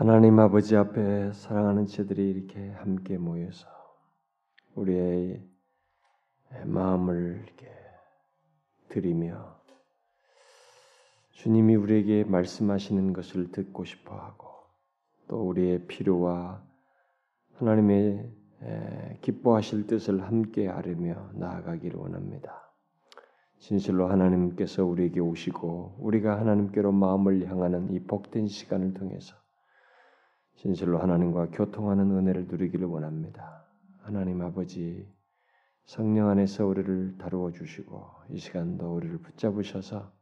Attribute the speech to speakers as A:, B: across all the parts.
A: 하나님 아버지 앞에 사랑하는 제들이 이렇게 함께 모여서 우리의 마음을 이렇게 드리며 주님이 우리에게 말씀하시는 것을 듣고 싶어 하고 또 우리의 필요와 하나님의 기뻐하실 뜻을 함께 아뢰며 나아가기를 원합니다. 진실로 하나님께서 우리에게 오시고 우리가 하나님께로 마음을 향하는 이 복된 시간을 통해서 진실로 하나님과 교통하는 은혜를 누리기를 원합니다. 하나님 아버지 성령 안에서 우리를 다루어 주시고 이 시간도 우리를 붙잡으셔서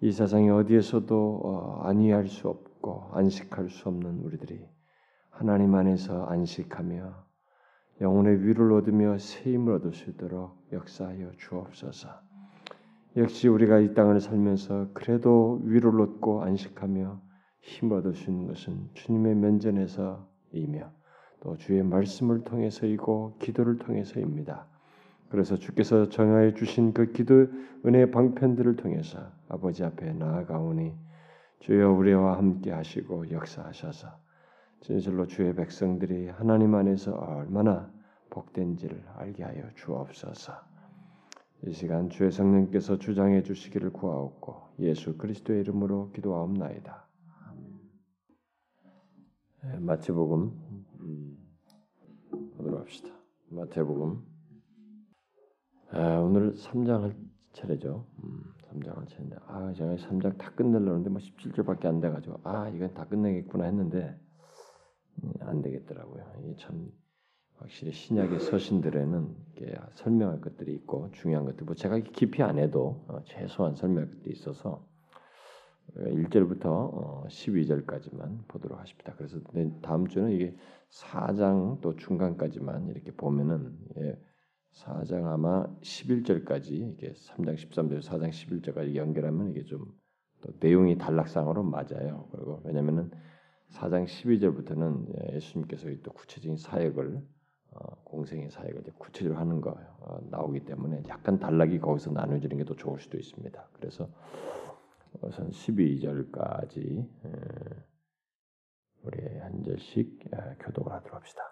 A: 이 세상에 어디에서도 어, 안위할 수 없고 안식할 수 없는 우리들이 하나님 안에서 안식하며 영혼의 위를 얻으며 새 힘을 얻을 수 있도록 역사하여 주옵소서. 역시 우리가 이 땅을 살면서 그래도 위를 얻고 안식하며 수 있는 것은 주님의 면전에서이며 또 주의 말씀을 통해서이고 기도를 통해서입니다. 그래서 주께서 정하여 주신 그 기도 은혜 방편들을 통해서 아버지 앞에 나아가오니 주여 우리와 함께 하시고 역사하셔서 진실로 주의 백성들이 하나님 안에서 얼마나 복된지를 알게 하여 주옵소서. 이 시간 주의 성령께서 주장해 주시기를 구하옵고 예수 그리스도의 이름으로 기도하옵나이다. 네, 마태복음 음, 보도록 합시다. 마태복음 아, 오늘 3장 할 차례죠. 음, 3장 할 차례인데 아 제가 3장 다 끝내려는데 뭐 17절밖에 안 돼가지고 아 이건 다 끝내겠구나 했는데 음, 안 되겠더라고요. 이게 참 확실히 신약의 서신들에는 설명할 것들이 있고 중요한 것들 뭐 제가 깊이 안 해도 어, 최소한 설명할 것들이 있어서 1절부터 12절까지만 어, 보도록 하십니다. 그래서 다음 주는 이게 4장 또 중간까지만 이렇게 보면은 4장 아마 11절까지 이게 3장 13절, 4장 11절까지 연결하면 이게 좀 내용이 단락상으로 맞아요. 그리고 왜냐면은 4장 12절부터는 예수님께서 또 구체적인 사역을 어, 공생의 사역을 구체적으로 하는 거 어, 나오기 때문에 약간 단락이 거기서 나눠지는 게 더 좋을 수도 있습니다. 그래서 우선 12절까지 우리 한 절씩 교독을 하도록 합시다.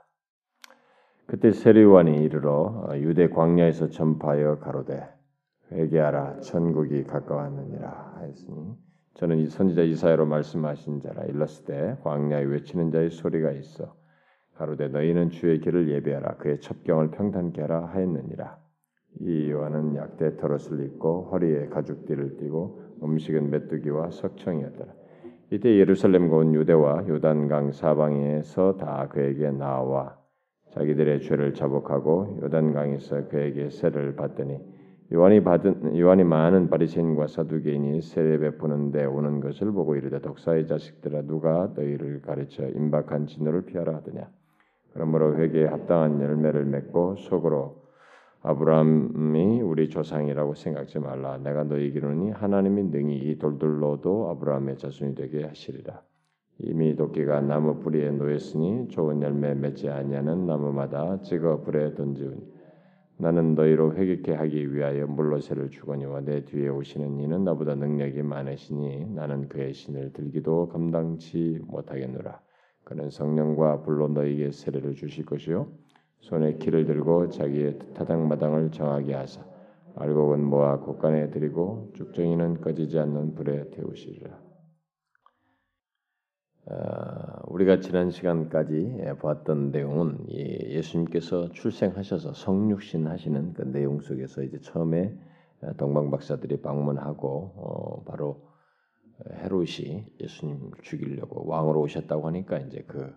A: 그때 세리관이 이르러 어, 유대 광야에서 전파하여 가로되 회개하라 천국이 가까웠느니라 하였으니 저는 이 선지자 이사야로 말씀하신 자라 일렀을 때 광야에 외치는 자의 소리가 있어 가로되 너희는 주의 길을 예배하라 그의 첩경을 평탄케 하라 하였느니라 이 요한은 약대 털옷을 입고 허리에 가죽띠를 띠고 음식은 메뚜기와 석청이었더라. 이때 예루살렘과 온 유대와 요단강 사방에서 다 그에게 나와 자기들의 죄를 자복하고 요단강에서 그에게 세를 받더니 요한이 받은 요한이 많은 바리새인과 사두개인이 세례 베푸는데 오는 것을 보고 이르되 독사의 자식들아 누가 너희를 가르쳐 임박한 진노를 피하라 하더냐 그러므로 회개에 합당한 열매를 맺고 속으로 아브라함이 우리 조상이라고 생각지 말라. 내가 너희기로니 하나님이 능히 이 돌들로도 아브라함의 자손이 되게 하시리라. 이미 도끼가 나무 뿌리에 놓였으니 좋은 열매 맺지 아니하는 나무마다 찍어 불에 던지우니 나는 너희로 회개케 하기 위하여 물로새를 주거니와 내 뒤에 오시는 이는 나보다 능력이 많으시니 나는 그의 신을 들기도 감당치 못하겠노라. 그는 성령과 불로 너희에게 세례를 주실 것이요 손에 키를 들고 자기의 타당마당을 정하게 하사 알곡은 모아 곳간에 들이고 죽정이는 꺼지지 않는 불에 태우시리라. 어, 우리가 지난 시간까지 보았던 내용은 예수님께서 출생하셔서 성육신 하시는 그 내용 속에서 이제 처음에 동방 박사들이 방문하고 어, 바로 헤롯이 예수님 죽이려고 왕으로 오셨다고 하니까 이제 그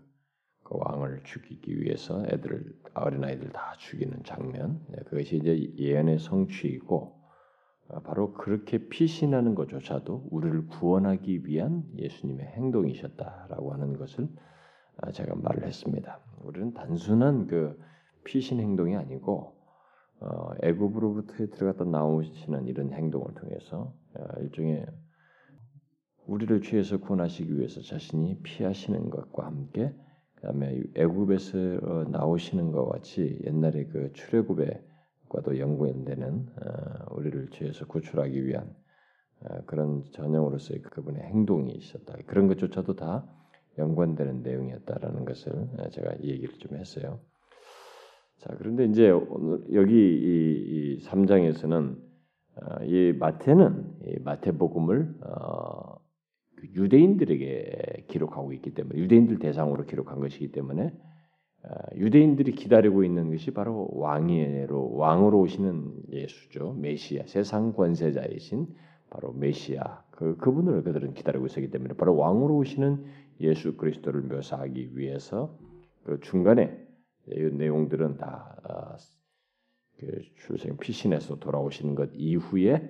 A: 그 왕을 죽이기 위해서 애들을 어린 아이들 다 죽이는 장면 네, 그것이 이제 예언의 성취이고 어, 바로 그렇게 피신하는 것조차도 우리를 구원하기 위한 예수님의 행동이셨다라고 하는 것을 아, 제가 말을 했습니다. 우리는 단순한 그 피신 행동이 아니고 어, 애굽으로부터 들어갔다 나오시는 이런 행동을 통해서 어, 일종의 우리를 죄에서 구원하시기 위해서 자신이 피하시는 것과 함께 그다음에 애굽에서 어, 나오시는 것 같이 옛날에 그 출애굽에과도 연관되는 어, 우리를 죄에서 구출하기 위한 어, 그런 전형으로서의 그분의 행동이 있었다. 그런 것조차도 다 연관되는 내용이었다라는 것을 제가 얘기를 좀 했어요. 자 그런데 이제 오늘 여기 이, 이 3장에서는 어, 이 마태는 이 마태복음을 어, 그 유대인들에게 기록하고 있기 때문에 유대인들 대상으로 기록한 것이기 때문에 어, 유대인들이 기다리고 있는 것이 바로 왕이로 왕으로 오시는 예수죠. 메시아 세상 권세자이신 바로 메시아. 그 그분을 그들은 기다리고 있었기 때문에 바로 왕으로 오시는 예수 그리스도를 묘사하기 위해서 그 중간에 이 내용들은 다 어, 그 출생 피신에서 돌아오시는 것 이후에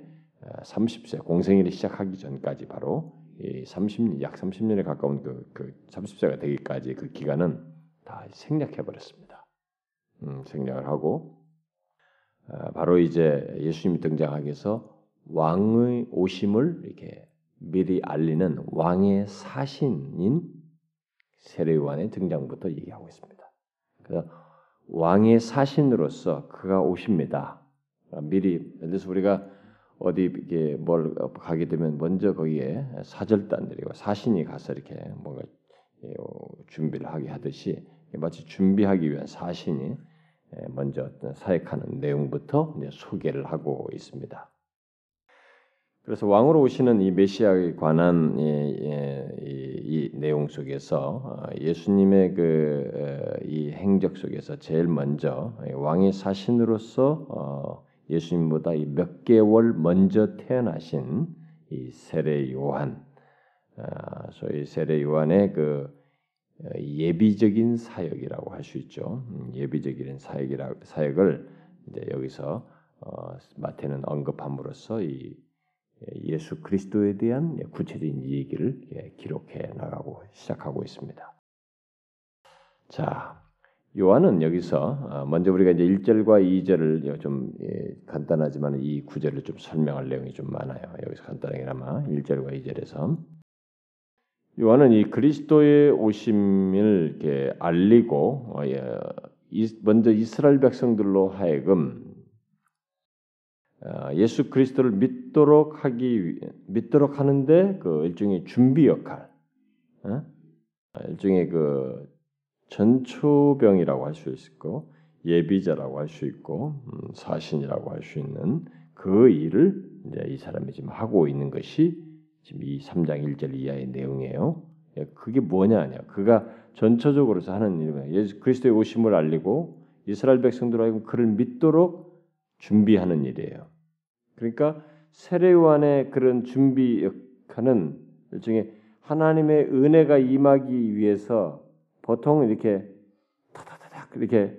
A: 30세 어, 공생일이 시작하기 전까지 바로 이 30, 약 30년에 가까운 그, 그 30세가 되기까지 그 기간은 다 생략해 버렸습니다. 음, 생략을 하고 어, 바로 이제 예수님이 등장하기 위해서 왕의 오심을 이렇게 미리 알리는 왕의 사신인 세례요한의 등장부터 얘기하고 있습니다. 그래서 왕의 사신으로서 그가 오십니다. 미리 그래서 우리가 어디 이게 뭘 가게 되면 먼저 거기에 사절단들이고 사신이 가서 이렇게 뭔가 준비를 하게 하듯이 마치 준비하기 위한 사신이 먼저 어떤 사역하는 내용부터 소개를 하고 있습니다. 그래서 왕으로 오시는 이 메시아에 관한 이, 이, 이 내용 속에서 어, 예수님의 그 이 행적 속에서 제일 먼저 왕의 사신으로서 어, 예수님보다 몇 개월 먼저 태어나신 이 세례 요한, 아, 소위 세례 요한의 그 어, 예비적인 사역이라고 할 수 있죠. 음, 예비적인 사역이라 사역을 이제 여기서 마태는 언급함으로써 이 예수 그리스도에 대한 구체적인 얘기를 기록해 나가고 시작하고 있습니다. 자, 요한은 여기서 어, 먼저 우리가 이제 1절과 2절을 좀 간단하지만 이 구절을 좀 설명할 내용이 좀 많아요. 여기서 간단하게나마 1절과 2절에서 요한은 이 그리스도의 오심을 이렇게 알리고 어, 예, 먼저 이스라엘 백성들로 하여금 어, 예수 그리스도를 믿도록 하기 믿도록 하는데 그 일종의 준비 역할, 어? 일종의 그 전초병이라고 할 수 있고 예비자라고 할 수 있고 음, 사신이라고 할 수 있는 그 일을 이제 이 사람이 지금 하고 있는 것이 지금 이 3장 1절 이하의 내용이에요. 예, 그게 뭐냐 하냐. 그가 전처적으로서 하는 일은 예수 그리스도의 오심을 알리고 이스라엘 백성들 하여금 그를 믿도록 준비하는 일이에요. 그러니까 세례요한의 그런 준비 역할은 일종의 하나님의 은혜가 임하기 위해서 보통 이렇게 타다다닥 이렇게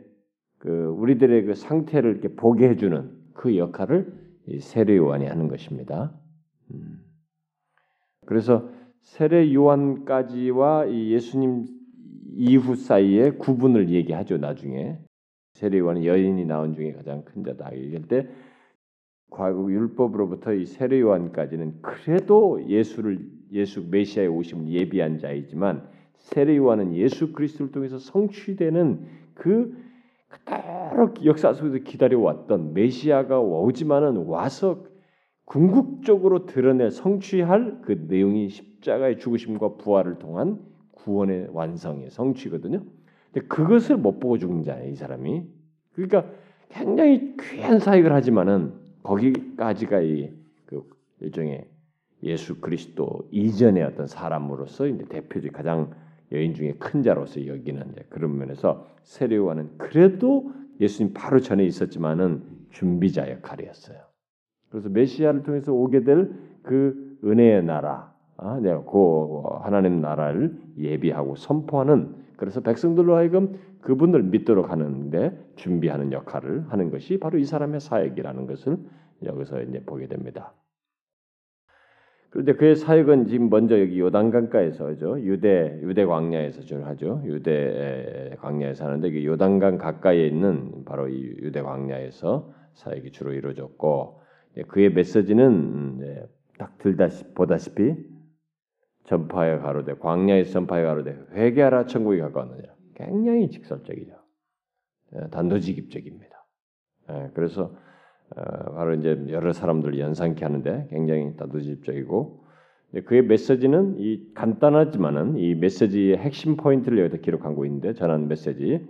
A: 그 우리들의 그 상태를 이렇게 보게 해주는 그 역할을 세례 요한이 하는 것입니다. 음. 그래서 세례 요한까지와 이 예수님 이후 사이에 구분을 얘기하죠. 나중에 세례 요한은 여인이 나온 중에 가장 큰 자다. 이럴 때 과거 율법으로부터 이 세례 요한까지는 그래도 예수를 예수 메시아의 오심을 예비한 자이지만 세례 요한은 예수 그리스도를 통해서 성취되는 그 그대로 역사 속에서 기다려왔던 메시아가 오지만은 와서 궁극적으로 드러낼 성취할 그 내용이 십자가의 죽으심과 부활을 통한 구원의 완성의 성취거든요. 근데 그것을 못 보고 죽은 자예요, 이 사람이. 그러니까 굉장히 귀한 사역을 하지만은 거기까지가 이그 일종의 예수 그리스도 이전의 어떤 사람으로서 이제 대표적 가장 여인 중에 큰 자로서 여기는 그런 면에서 세례요한은 그래도 예수님 바로 전에 있었지만은 준비자 역할이었어요. 그래서 메시아를 통해서 오게 될 그 은혜의 나라, 아, 내가 그 하나님 나라를 예비하고 선포하는 그래서 백성들로 하여금 그분을 믿도록 하는데 준비하는 역할을 하는 것이 바로 이 사람의 사역이라는 것을 여기서 이제 보게 됩니다. 그런데 그의 사역은 지금 먼저 여기 요단강가에서죠. 유대 유대 광야에서 주 하죠. 유대 광야에서 하는데 그 요단강 가까이에 있는 바로 이 유대 광야에서 사역이 주로 이루어졌고 그의 메시지는 딱 들다시 보다시피 전파에 가로되 광야에서 전파에 가로되 회개하라 천국이 가까웠느니라. 굉장히 직설적이죠. 예, 단도직입적입니다. 예, 그래서 어, 바로 이제 여러 사람들 연상케 하는데 굉장히 단도직입적이고 그의 메시지는 이 간단하지만은 이 메시지의 핵심 포인트를 여기다 기록하고 있는데 전한 메시지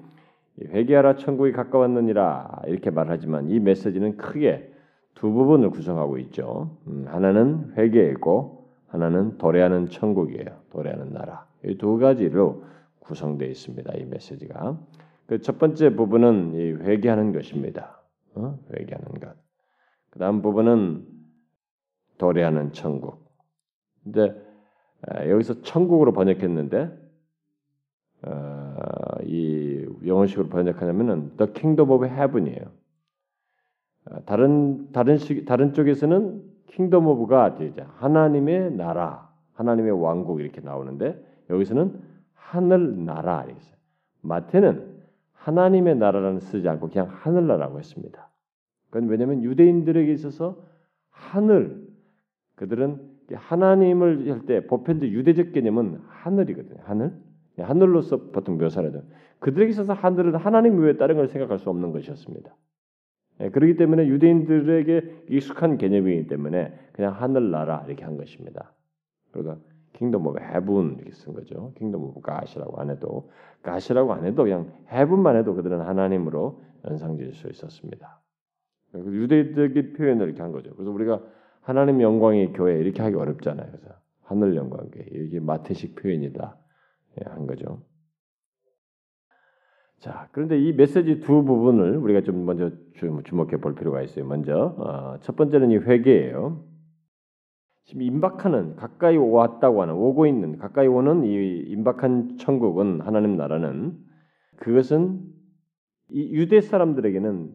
A: 회개하라 천국이 가까웠느니라 이렇게 말하지만 이 메시지는 크게 두 부분을 구성하고 있죠. 음, 하나는 회개이고 하나는 도래하는 천국이에요. 도래하는 나라. 이 두 가지로 구성되어 있습니다. 이 메시지가. 그 첫 번째 부분은 이 회개하는 것입니다. 어? 회개하는 것. 그 다음 부분은 도래하는 천국. 근데 여기서 천국으로 번역했는데 어, 이 영어식으로 번역하냐면은 The Kingdom of Heaven이에요. 어, 다른 다른 식 다른 쪽에서는 Kingdom of가 이제 하나님의 나라, 하나님의 왕국 이렇게 나오는데 여기서는 하늘 나라 써요. 마태는 하나님의 나라라는 쓰지 않고 그냥 하늘나라고 했습니다. 그건 왜냐하면 유대인들에게 있어서 하늘 그들은 하나님을 할 때 보편적 유대적 개념은 하늘이거든요. 하늘 하늘로서 보통 묘사를 해요. 그들에게 있어서 하늘은 하나님 외에 다른 걸 생각할 수 없는 것이었습니다. 예, 그렇기 때문에 유대인들에게 익숙한 개념이기 때문에 그냥 하늘나라 이렇게 한 것입니다. 그러니까 Kingdom of Heaven 이렇게 쓴 거죠. Kingdom of God이라고 안 해도 God이라고 안 해도 그냥 Heaven만 해도 그들은 하나님으로 연상될 수 있었습니다. 유대적인 표현을 이렇게 한 거죠. 그래서 우리가 하나님 영광의 교회 이렇게 하기 어렵잖아요. 그래서 하늘 영광 교회 이게 마태식 표현이다 예, 한 거죠. 자, 그런데 이 메시지 두 부분을 우리가 좀 먼저 주목해 볼 필요가 있어요. 먼저 어, 첫 번째는 이 회개예요. 지금 임박하는 가까이 왔다고 하는 오고 있는 가까이 오는 이 임박한 천국은 하나님 나라는 그것은 이 유대 사람들에게는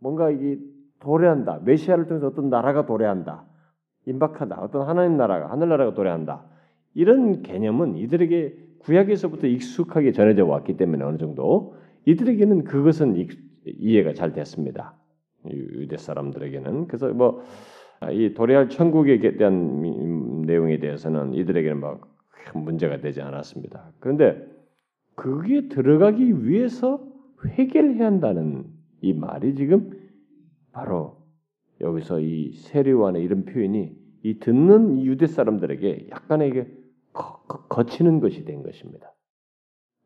A: 뭔가 이게 도래한다. 메시아를 통해서 어떤 나라가 도래한다. 임박하다. 어떤 하나님 나라가 하늘 나라가 도래한다. 이런 개념은 이들에게 구약에서부터 익숙하게 전해져 왔기 때문에 어느 정도 이들에게는 그것은 이해가 잘 됐습니다. 유대 사람들에게는 그래서 뭐 이 도래할 천국에 대한 내용에 대해서는 이들에게는 막 문제가 되지 않았습니다. 그런데 거기에 들어가기 위해서 회개를 해야 한다는 이 말이 지금 바로 여기서 이 세례관의 이런 표현이 이 듣는 유대 사람들에게 약간의 이게 거, 거, 치는 것이 된 것입니다.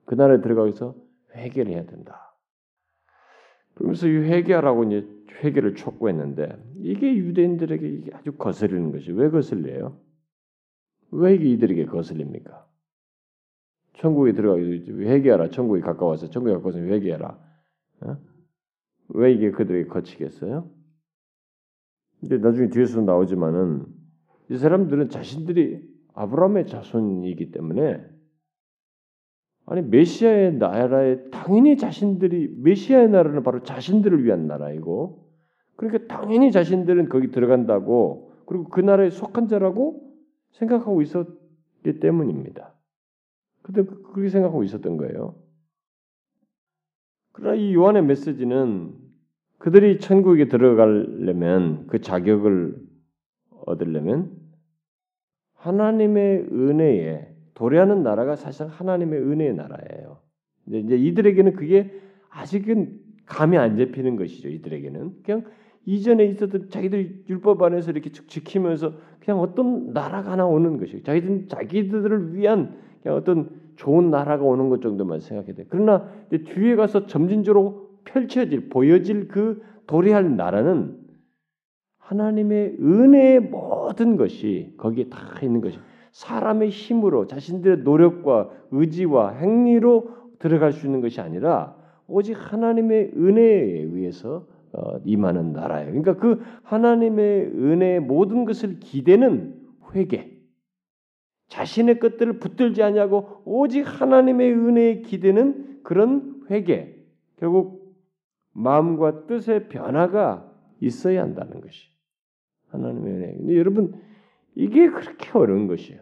A: 그 나라에 들어가서 회개를 해야 된다. 그러면서 이 회개하라고 이제 회개를 촉구했는데 이게 유대인들에게 아주 거슬리는 것이 왜 거슬려요? 왜 이게 이들에게 거슬립니까? 천국에 들어가기 회개하라. 천국에 가까워서 천국에 가까워서 회개하라. 어? 왜 이게 그들에게 거치겠어요? 근데 나중에 뒤에서 나오지만은 이 사람들은 자신들이 아브라함의 자손이기 때문에 아니 메시아의 나라에 당연히 자신들이 메시아의 나라는 바로 자신들을 위한 나라이고 그러니까 당연히 자신들은 거기 들어간다고 그리고 그 나라에 속한 자라고 생각하고 있었기 때문입니다. 그때 그렇게 생각하고 있었던 거예요. 그러나 이 요한의 메시지는 그들이 천국에 들어가려면 그 자격을 얻으려면 하나님의 은혜에 도래하는 나라가 사실상 하나님의 은혜의 나라예요. 이제 이들에게는 그게 아직은 감이 안 잡히는 것이죠. 이들에게는 그냥 이전에 있었던 자기들 율법 안에서 이렇게 쭉 지키면서 그냥 어떤 나라가 하나 오는 것이 자기들 자기들을 위한 그냥 어떤 좋은 나라가 오는 것 정도만 생각해 돼. 그러나 뒤에 가서 점진적으로 펼쳐질 보여질 그 도래할 나라는 하나님의 은혜의 모든 것이 거기에 다 있는 것이 사람의 힘으로 자신들의 노력과 의지와 행위로 들어갈 수 있는 것이 아니라 오직 하나님의 은혜에 의해서 어, 임하는 나라예요. 그러니까 그 하나님의 은혜의 모든 것을 기대는 회개. 자신의 것들을 붙들지 아니하고 오직 하나님의 은혜에 기대는 그런 회개. 결국 마음과 뜻의 변화가 있어야 한다는 것이 하나님의 은혜. 근데 여러분 이게 그렇게 어려운 것이에요.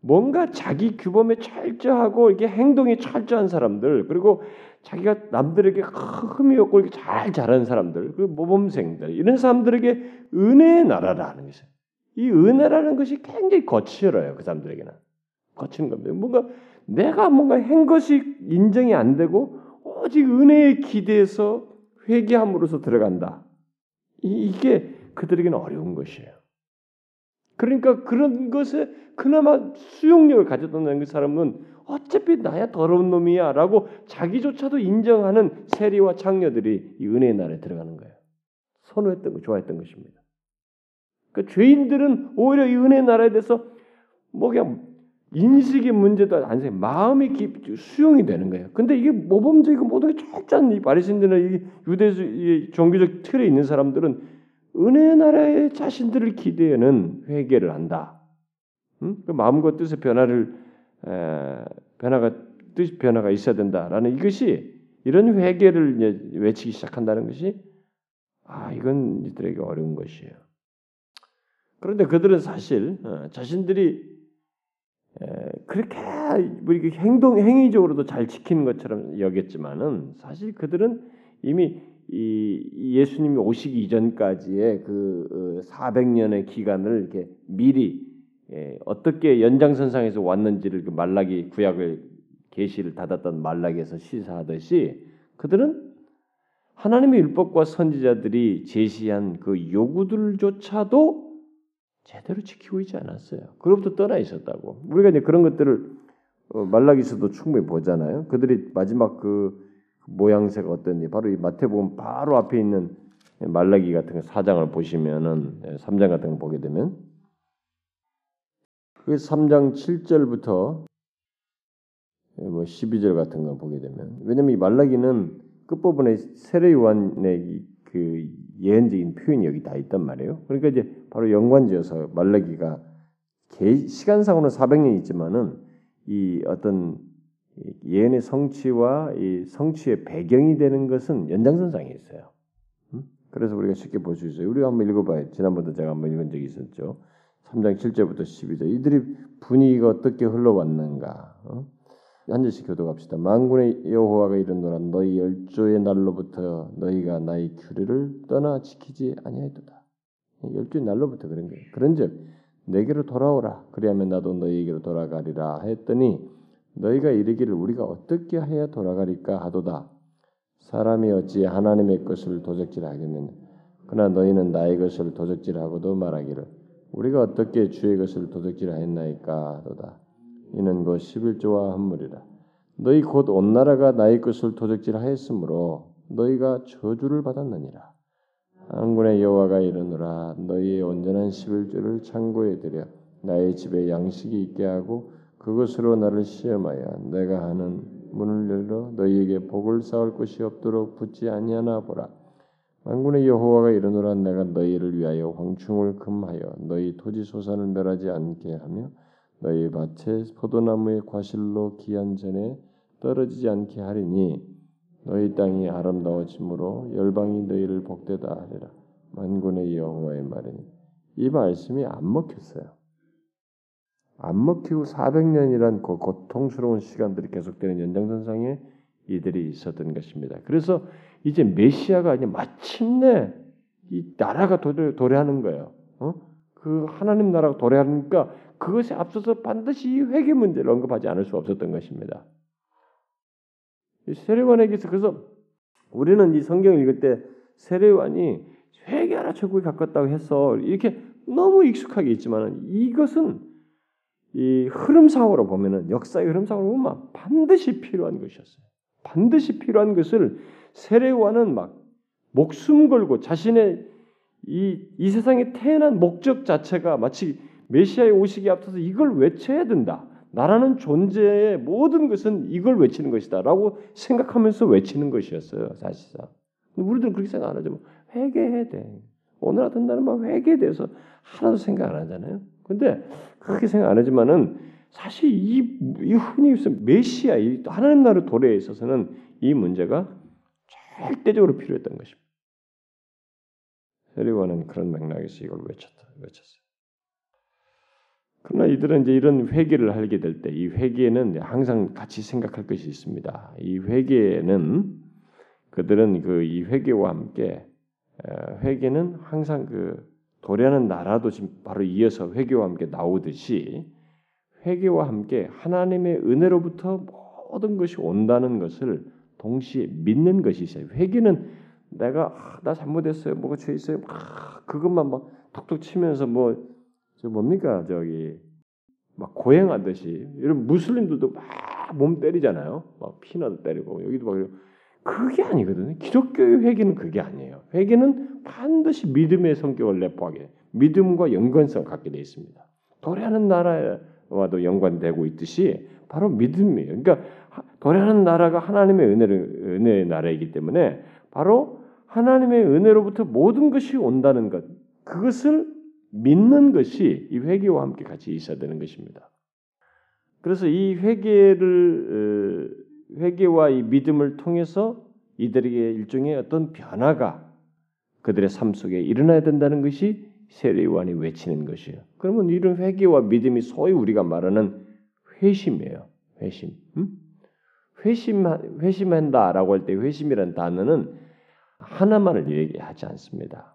A: 뭔가 자기 규범에 철저하고 이게 행동이 철저한 사람들 그리고 자기가 남들에게 흠이 없고 이렇게 잘 자라는 사람들 그리고 모범생들 이런 사람들에게 은혜의 나라라는 것이 이 은혜라는 것이 굉장히 거칠어요 그 사람들에게는 거친 겁니다. 뭔가 내가 뭔가 한 것이 인정이 안 되고 오직 은혜에 기대해서 회개함으로써 들어간다. 이게 그들에게는 어려운 것이에요. 그러니까 그런 것에 그나마 수용력을 가졌던 그 사람은 어차피 나야 더러운 놈이야라고 자기조차도 인정하는 세리와 장녀들이 이 은혜의 날에 들어가는 거예요. 선호했던 거, 좋아했던 것입니다. 그러니까 죄인들은 오히려 이 은혜의 나라에 대해서 뭐 그냥 인식의 문제도 아니세 마음이 깊 수용이 되는 거예요. 근데 이게 모범적이고 모든 게 철저한 이 바리새인들이나 이 유대 종교적 틀에 있는 사람들은 은혜 나라의 자신들을 기대하는 회개를 한다. 응? 그 마음과 뜻의 변화를 에, 변화가 뜻 변화가 있어야 된다라는 이것이 이런 회개를 외치기 시작한다는 것이 아 이건 이들에게 어려운 것이에요. 그런데 그들은 사실 어, 자신들이 그렇게 뭐 이렇게 행동 행위적으로도 잘 지키는 것처럼 여겼지만은 사실 그들은 이미 이 예수님이 오시기 이전까지의 그 400년의 어, 기간을 이렇게 미리 예, 어떻게 연장선상에서 왔는지를 그 말라기 구약을 계시를 닫았던 말라기에서 시사하듯이 그들은 하나님의 율법과 선지자들이 제시한 그 요구들조차도 제대로 지키고 있지 않았어요. 그로부터 떠나 있었다고. 우리가 이제 그런 것들을 어, 말라기서도 충분히 보잖아요. 그들이 마지막 그 모양새가 어떤지 바로 이 마태복음 바로 앞에 있는 말라기 같은 거 사장을 보시면은 3장 예, 같은 거 보게 되면 그 3장 7절부터 뭐 12절 같은 거 보게 되면 왜냐면 이 말라기는 끝부분에 세례 요한의 그 예언적인 표현이 여기 다 있단 말이에요. 그러니까 이제 바로 연관지어서 말라기가 시간상으로는 400년 있지만은 이 어떤 예언의 성취와 이 성취의 배경이 되는 것은 연장선상에 있어요. 그래서 우리가 쉽게 볼 수 있어요. 우리가 한번 읽어봐요. 지난번도 제가 한번 읽은 적이 있었죠. 3장 7절부터 12절. 이들이 분위기가 어떻게 흘러왔는가. 어? 한 절씩 교도갑시다. 만군의 여호와가 이른노라 너희 열조의 날로부터 너희가 나의 규례를 떠나 지키지 아니하였도다. 열조의 날로부터 그런 거예요. 그런즉 내게로 돌아오라. 그리하면 나도 너희에게로 돌아가리라 했더니 너희가 이르기를 우리가 어떻게 해야 돌아가리까 하도다. 사람이 어찌 하나님의 것을 도적질하겠느냐. 그러나 너희는 나의 것을 도적질하고도 말하기를 우리가 어떻게 주의 것을 도적질하였나이까 하도다. 이는 곧 11조와 한물이라. 너희 곧 온 나라가 나의 것을 도적질하였으므로 너희가 저주를 받았느니라. 한군의 여호와가 이르노라 너희의 온전한 11조를 창고에 들여 나의 집에 양식이 있게 하고 그것으로 나를 시험하여 내가 하는 문을 열어 너희에게 복을 쌓을 것이 없도록 붙지 아니하나 보라. 만군의 여호와가 이르노라 내가 너희를 위하여 황충을 금하여 너희 토지 소산을 멸하지 않게 하며 너희 밭에 포도나무의 과실로 기한 전에 떨어지지 않게 하리니 너희 땅이 아름다워짐으로 열방이 너희를 복되다 하리라. 만군의 여호와의 말이니 이 말씀이 안 먹혔어요. 안 먹히고 400년이란 그 고통스러운 시간들이 계속되는 연장선상에 이들이 있었던 것입니다. 그래서 이제 메시아가 이제 마침내 이 나라가 도래, 도래하는 거예요. 어? 그 하나님 나라가 도래하니까 그것에 앞서서 반드시 회개 문제를 언급하지 않을 수 없었던 것입니다. 세례관에게서 그래서 우리는 이 성경을 읽을 때 세례관이 회개하라 천국에 가깝다고 해서 이렇게 너무 익숙하게 있지만 이것은 이 흐름상으로 보면은 역사의 흐름상으로 보면 반드시 필요한 것이었어요. 반드시 필요한 것을 세례관은 막 목숨 걸고 자신의 이, 이 세상에 태어난 목적 자체가 마치 메시아의 오시기 앞서서 이걸 외쳐야 된다. 나라는 존재의 모든 것은 이걸 외치는 것이다라고 생각하면서 외치는 것이었어요, 사실상. 우리들은 그렇게 생각 안 하죠. 회개해야 돼. 오늘 같은 날은 막 회개에 대해서 하나도 생각 안 하잖아요. 근데 그렇게 생각 안 하지만은 사실 이, 이 흔히 메시아, 이 하나님 나라 도래에 있어서는 이 문제가 절대적으로 필요했던 것입니다. 세리와는 그런 맥락에서 이걸 외쳤다, 외쳤어요. 그러나 이들은 이제 이런 회개를 하게 될 때 이 회개는 항상 같이 생각할 것이 있습니다. 이 회개는 그들은 그 이 회개와 함께 회개는 항상 그 도래하는 나라도 지금 바로 이어서 회개와 함께 나오듯이 회개와 함께 하나님의 은혜로부터 모든 것이 온다는 것을 동시에 믿는 것이 있어요. 회개는 내가 아, 나 잘못했어요, 뭐가 죄 있어요, 아, 그것만 막 톡톡 치면서 뭐 저 뭡니까 저기 막 고행하듯이 이런 무슬림들도 막 몸 때리잖아요. 막 피나도 때리고 여기도 막 그게 아니거든요. 기독교의 회개는 그게 아니에요. 회개는 반드시 믿음의 성격을 내포하게 믿음과 연관성 갖게 되어 있습니다. 도래하는 나라와도 연관되고 있듯이 바로 믿음이에요. 그러니까 도래하는 나라가 하나님의 은혜를, 은혜의 나라이기 때문에 바로 하나님의 은혜로부터 모든 것이 온다는 것 그것을 믿는 것이 이 회개와 함께 같이 있어야 되는 것입니다. 그래서 이 회개를 어, 회개와 이 믿음을 통해서 이들에게 일종의 어떤 변화가 그들의 삶 속에 일어나야 된다는 것이 세례 요한이 외치는 것이에요. 그러면 이런 회개와 믿음이 소위 우리가 말하는 회심이에요. 회심. 음? 회심 회심한다라고 할 때 회심이라는 단어는 하나만을 얘기하지 않습니다.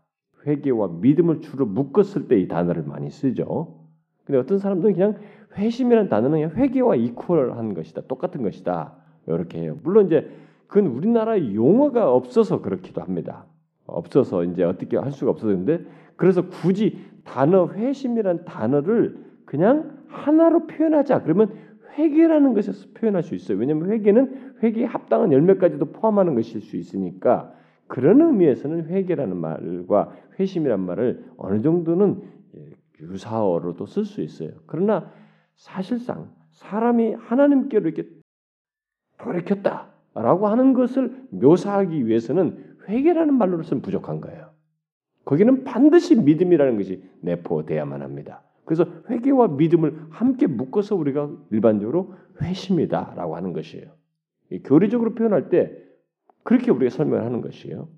A: 회개와 믿음을 주로 묶었을 때 이 단어를 많이 쓰죠. 근데 어떤 사람들은 그냥 회심이라는 단어는 회개와 이퀄한 것이다. 똑같은 것이다. 이렇게 해요. 물론 이제 그건 우리나라 용어가 없어서 그렇기도 합니다. 없어서 이제 어떻게 할 수가 없었는데 그래서 굳이 단어 회심이라는 단어를 그냥 하나로 표현하자. 그러면 회개라는 것에서 표현할 수 있어요. 왜냐하면 회개는 회개에 합당한 열매까지도 포함하는 것일 수 있으니까 그런 의미에서는 회개라는 말과 회심이란 말을 어느 정도는 유사어로도 쓸 수 있어요. 그러나 사실상 사람이 하나님께로 이렇게 돌이켰다라고 하는 것을 묘사하기 위해서는 회개라는 말로서는 부족한 거예요. 거기는 반드시 믿음이라는 것이 내포돼야만 합니다. 그래서 회개와 믿음을 함께 묶어서 우리가 일반적으로 회심이다라고 하는 것이에요. 교리적으로 표현할 때 그렇게 우리가 설명을 하는 것이에요.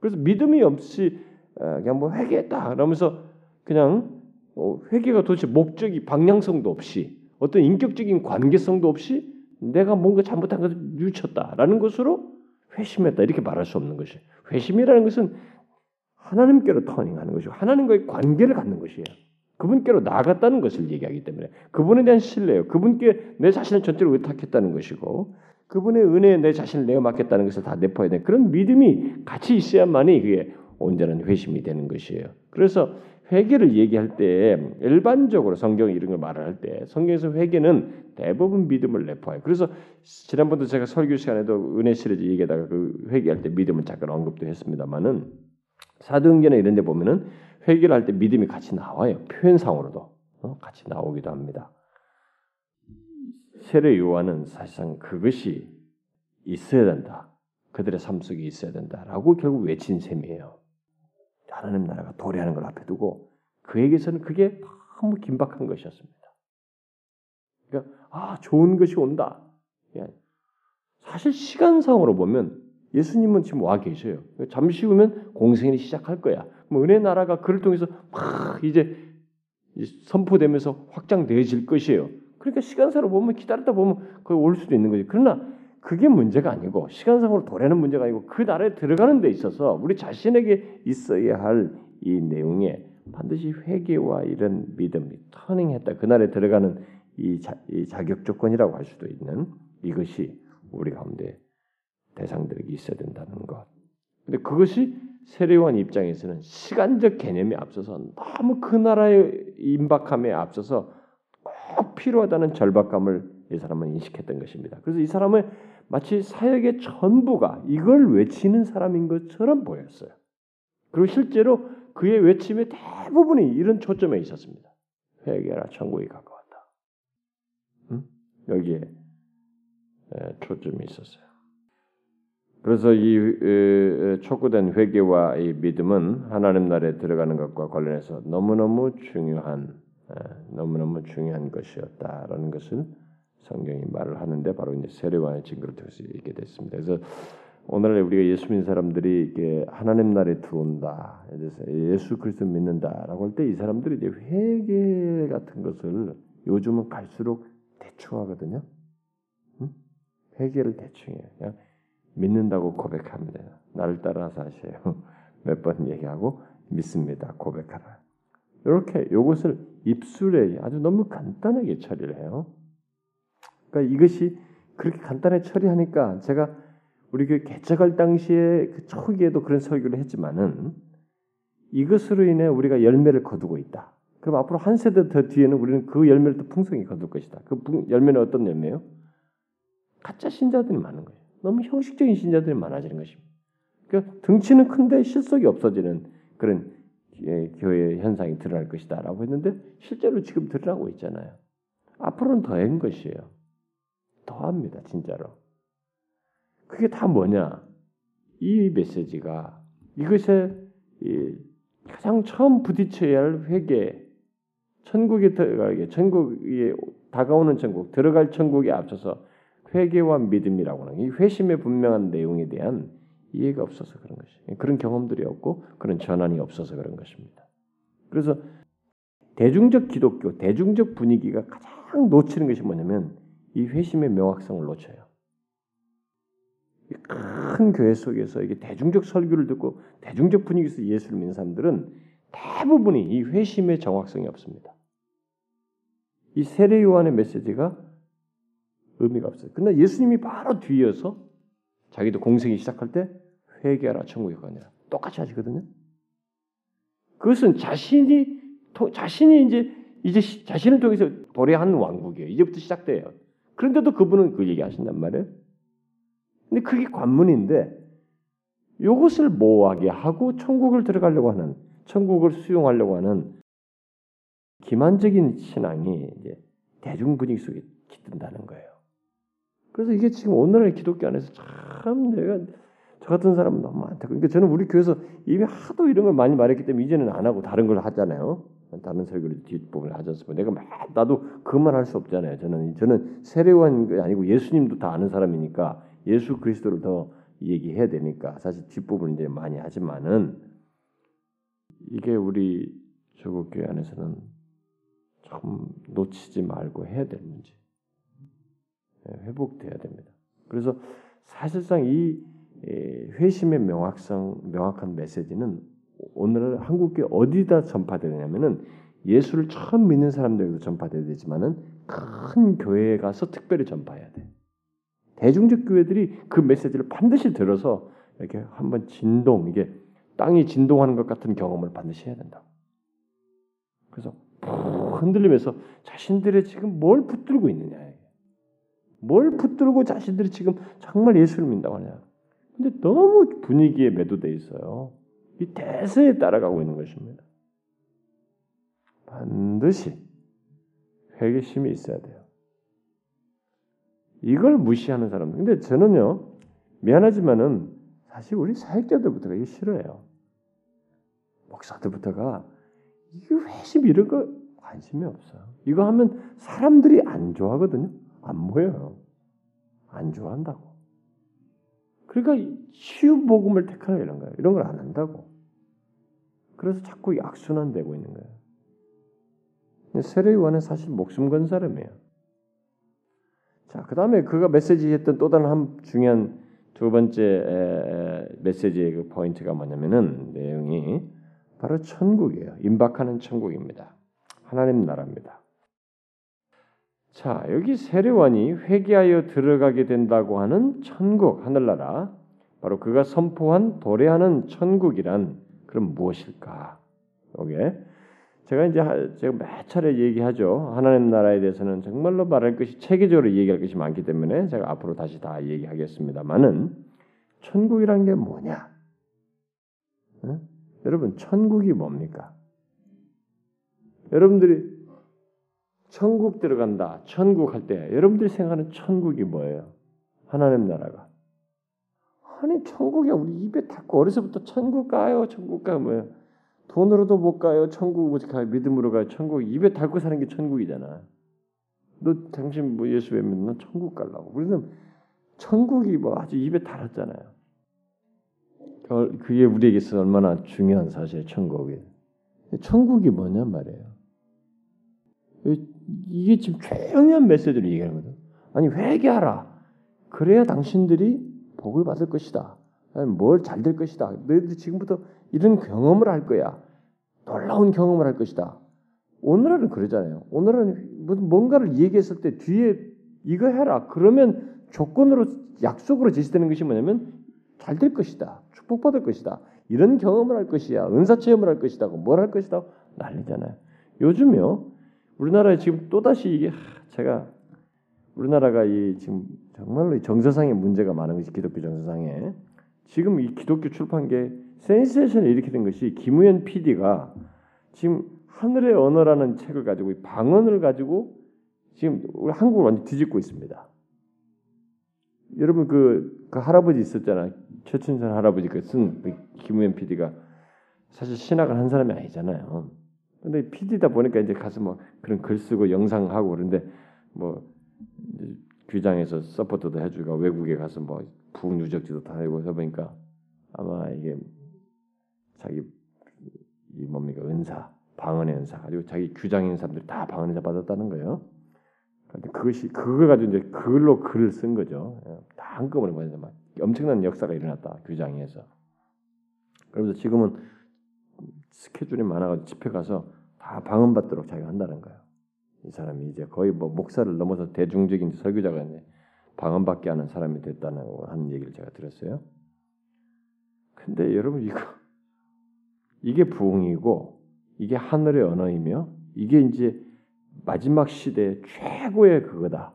A: 그래서 믿음이 없이 어, 그냥 뭐 회개했다 그러면서 그냥 어, 회개가 도대체 목적이 방향성도 없이 어떤 인격적인 관계성도 없이 내가 뭔가 잘못한 것을 뉘쳤다라는 것으로 회심했다 이렇게 말할 수 없는 것이 회심이라는 것은 하나님께로 터닝하는 것이고 하나님과의 관계를 갖는 것이에요. 그분께로 나아갔다는 것을 얘기하기 때문에 그분에 대한 신뢰요. 그분께 내 자신을 전체로 의탁했다는 것이고 그분의 은혜에 내 자신을 내어 맡겠다는 것을 다 내포해야 돼. 그런 믿음이 같이 있어야만이 그게 온전한 회심이 되는 것이에요. 그래서 회개를 얘기할 때 일반적으로 성경 이런 걸 말을 할때 성경에서 회개는 대부분 믿음을 내포해요. 그래서 지난번도 제가 설교 시간에도 은혜 시리즈 얘기하다가 그 회개할 때 믿음을 잠깐 언급도 했습니다만은 사도행전에 이런 데 보면은 회개를 할 때 믿음이 같이 나와요. 표현상으로도 어? 같이 나오기도 합니다. 세례 요한은 사실상 그것이 있어야 된다. 그들의 삶 속에 있어야 된다라고 결국 외친 셈이에요. 하나님 나라가 도래하는 걸 앞에 두고 그에게서는 그게 너무 긴박한 것이었습니다. 그러니까 아 좋은 것이 온다. 예. 사실 시간상으로 보면 예수님은 지금 와 계셔요. 잠시 후면 공생이 시작할 거야. 뭐 은혜 나라가 그를 통해서 막 이제 선포되면서 확장되어질 것이에요. 그러니까 시간상으로 보면 기다렸다 보면 거기 올 수도 있는 거지. 그러나 그게 문제가 아니고 시간상으로 도래는 문제가 아니고 그 나라에 들어가는 데 있어서 우리 자신에게 있어야 할 이 내용에 반드시 회개와 이런 믿음이 터닝했다. 그 나라에 들어가는 이, 자, 이 자격 조건이라고 할 수도 있는 이것이 우리 가운데 대상들에게 있어야 된다는 것. 근데 그것이 세례요한 입장에서는 시간적 개념에 앞서서 너무 그 나라의 임박함에 앞서서 꼭 필요하다는 절박감을 이 사람은 인식했던 것입니다. 그래서 이 사람은 마치 사역의 전부가 이걸 외치는 사람인 것처럼 보였어요. 그리고 실제로 그의 외침의 대부분이 이런 초점에 있었습니다. 회개라 천국이 가까웠다. 응? 여기에 초점이 있었어요. 그래서 이 촉구된 회개와 이 믿음은 하나님 나라에 들어가는 것과 관련해서 너무너무 중요한 너무너무 중요한 것이었다라는 것을 성경이 말을 하는데 바로 이제 세례와의 증거를 통해서 얘기 됐습니다. 그래서 오늘날 우리가 예수 믿는 사람들이 이게 하나님 나라에 들어온다, 예수 그리스도 믿는다라고 할 때 이 사람들이 이제 회개 같은 것을 요즘은 갈수록 대충 하거든요. 응? 회개를 대충 해요. 그냥 믿는다고 고백합니다. 나를 따라서 하세요. 몇 번 얘기하고 믿습니다. 고백하라. 이렇게 이것을 입술에 아주 너무 간단하게 처리를 해요. 그러니까 이것이 그렇게 간단하게 처리하니까 제가 우리 교 개척할 당시에 그 초기에도 그런 설교를 했지만은 이것으로 인해 우리가 열매를 거두고 있다. 그럼 앞으로 한 세대 더 뒤에는 우리는 그 열매를 또 풍성히 거둘 것이다. 그 열매는 어떤 열매요? 가짜 신자들이 많은 거예요. 너무 형식적인 신자들이 많아지는 것입니다. 그러니까 등치는 큰데 실속이 없어지는 그런 예, 교회 현상이 드러날 것이다라고 했는데 실제로 지금 드러나고 있잖아요. 앞으로는 더한 것이에요. 더합니다, 진짜로. 그게 다 뭐냐? 이 메시지가 이것에 가장 처음 부딪혀야 할 회개, 천국에 들어가게, 천국에 다가오는 천국, 들어갈 천국에 앞서서 회개와 믿음이라고 하는 이 회심의 분명한 내용에 대한 이해가 없어서 그런 것이 그런 경험들이 없고 그런 전환이 없어서 그런 것입니다. 그래서 대중적 기독교, 대중적 분위기가 가장 놓치는 것이 뭐냐면 이 회심의 명확성을 놓쳐요. 큰 교회 속에서 이게 대중적 설교를 듣고 대중적 분위기에서 예수를 믿는 사람들은 대부분이 이 회심의 정확성이 없습니다. 이 세례 요한의 메시지가 의미가 없어요. 근데 예수님이 바로 뒤이어서 자기도 공생이 시작할 때 회개하라 천국에 가니라 똑같이 하시거든요. 그것은 자신이 자신이 이제 이제 자신을 통해서 도래한 왕국이에요. 이제부터 시작돼요. 그런데도 그분은 그 얘기 하신단 말이에요. 근데 그게 관문인데 이것을 모호하게 하고 천국을 들어가려고 하는 천국을 수용하려고 하는 기만적인 신앙이 이제 대중 분위기 속에 깃든다는 거예요. 그래서 이게 지금 오늘날 기독교 안에서 참 내가 저 같은 사람은 너무 많다. 그러니까 저는 우리 교회에서 이미 하도 이런 걸 많이 말했기 때문에 이제는 안 하고 다른 걸 하잖아요. 다른 설교를 뒷부분을 하셨으면 내가 막 나도 그만 할 수 없잖아요. 저는 저는 세례원 아니고 예수님도 다 아는 사람이니까 예수 그리스도를 더 얘기해야 되니까 사실 뒷부분 이제 많이 하지만은 이게 우리 조국 교회 안에서는 참 놓치지 말고 해야 될 문제. 예, 회복돼야 됩니다. 그래서 사실상 이 회심의 명확성, 명확한 메시지는 오늘 한국교회 어디다 전파되느냐면은 예수를 처음 믿는 사람들에게도 전파돼야 되지만은 큰 교회에 가서 특별히 전파해야 돼. 대중적 교회들이 그 메시지를 반드시 들어서 이렇게 한번 진동 이게 땅이 진동하는 것 같은 경험을 반드시 해야 된다. 그래서 흔들리면서 자신들의 지금 뭘 붙들고 있느냐. 뭘 붙들고 자신들이 지금 정말 예수를 믿는다고 하냐. 근데 너무 분위기에 매도돼 있어요. 이 대세에 따라가고 있는 것입니다. 반드시 회개심이 있어야 돼요. 이걸 무시하는 사람. 근데 저는요 미안하지만은 사실 우리 사역자들부터가 이게 싫어요. 목사들부터가 이게 회심 이런 거 관심이 없어요. 이거 하면 사람들이 안 좋아하거든요. 안 모여요. 안 좋아한다고. 그러니까 치유 복음을 택하라 이런 거예요. 이런 걸 안 한다고. 그래서 자꾸 약순환되고 있는 거예요. 세례요한은 사실 목숨 건 사람이에요. 자, 그 다음에 그가 메시지했던 또 다른 한 중요한 두 번째 메시지의 그 포인트가 뭐냐면은 내용이 바로 천국이에요. 임박하는 천국입니다. 하나님 나라입니다. 자, 여기 세례원이 회개하여 들어가게 된다고 하는 천국 하늘나라 바로 그가 선포한 도래하는 천국이란 그럼 무엇일까? 여기에 제가 이제 제가 몇 차례 얘기하죠. 하나님 나라에 대해서는 정말로 말할 것이 체계적으로 얘기할 것이 많기 때문에 제가 앞으로 다시 다 얘기하겠습니다만은 천국이란 게 뭐냐? 응? 여러분 천국이 뭡니까? 여러분들이 천국 들어간다. 천국 할 때. 여러분들이 생각하는 천국이 뭐예요? 하나님 나라가. 아니 천국이야. 우리 입에 닫고 어려서부터 천국 가요 천국 가. 뭐야 돈으로도 못 가요 천국 못 가요 믿음으로 가요 천국. 입에 닫고 사는 게 천국이잖아. 너 당신 뭐 예수 왜 믿는 천국 갈라고. 우리는 천국이 뭐 아주 입에 달았잖아요. 그게 우리에게서 얼마나 중요한 사실 천국이. 천국이 뭐냐 말이에요 이게 지금 중요한 메시지를 얘기하거든. 아니 회개하라. 그래야 당신들이 복을 받을 것이다. 뭘 잘 될 것이다. 너희들 지금부터 이런 경험을 할 거야. 놀라운 경험을 할 것이다. 오늘날은 그러잖아요. 오늘은 뭔가를 얘기했을 때 뒤에 이거 해라. 그러면 조건으로 약속으로 제시되는 것이 뭐냐면 잘 될 것이다. 축복받을 것이다. 이런 경험을 할 것이야. 은사 체험을 할 것이다. 뭘할 것이다. 난리잖아요. 요즘요. 우리나라에 지금 또 다시 이게 제가 우리나라가 이 지금 정말로 정서상의 문제가 많은 것이 기독교 정서상에 지금 이 기독교 출판계 센세이션을 일으키는 것이 김우현 PD가 지금 하늘의 언어라는 책을 가지고 방언을 가지고 지금 우리 한국을 완전 뒤집고 있습니다. 여러분 그, 그 할아버지 있었잖아 최춘선 할아버지 그쓴 그 김우현 PD가 사실 신학을 한 사람이 아니잖아요. 근데 PD다 보니까 이제 가서 뭐 그런 글 쓰고 영상 하고 그런데 뭐 규장에서 서포트도 해주고 외국에 가서 뭐 부흥 유적지도 다니고 해서 보니까 아마 이게 자기 이 뭡니까 은사 방언의 은사 가지고 자기 규장인 사람들이 다 방언 은사 받았다는 거예요. 그것이 그걸 가지고 이제 글로 글을 쓴 거죠. 예, 다 한꺼번에 보내서 막 엄청난 역사가 일어났다 규장에서. 그러면서 지금은 스케줄이 많아가지고 집회 가서 다 방언 받도록 자기가 한다는 거예요. 이 사람이 이제 거의 뭐 목사를 넘어서 대중적인 설교자가 이제 방언받게 하는 사람이 됐다는 하는 얘기를 제가 들었어요. 근데 여러분 이거 이게 부흥이고 이게 하늘의 언어이며 이게 이제 마지막 시대 최고의 그거다.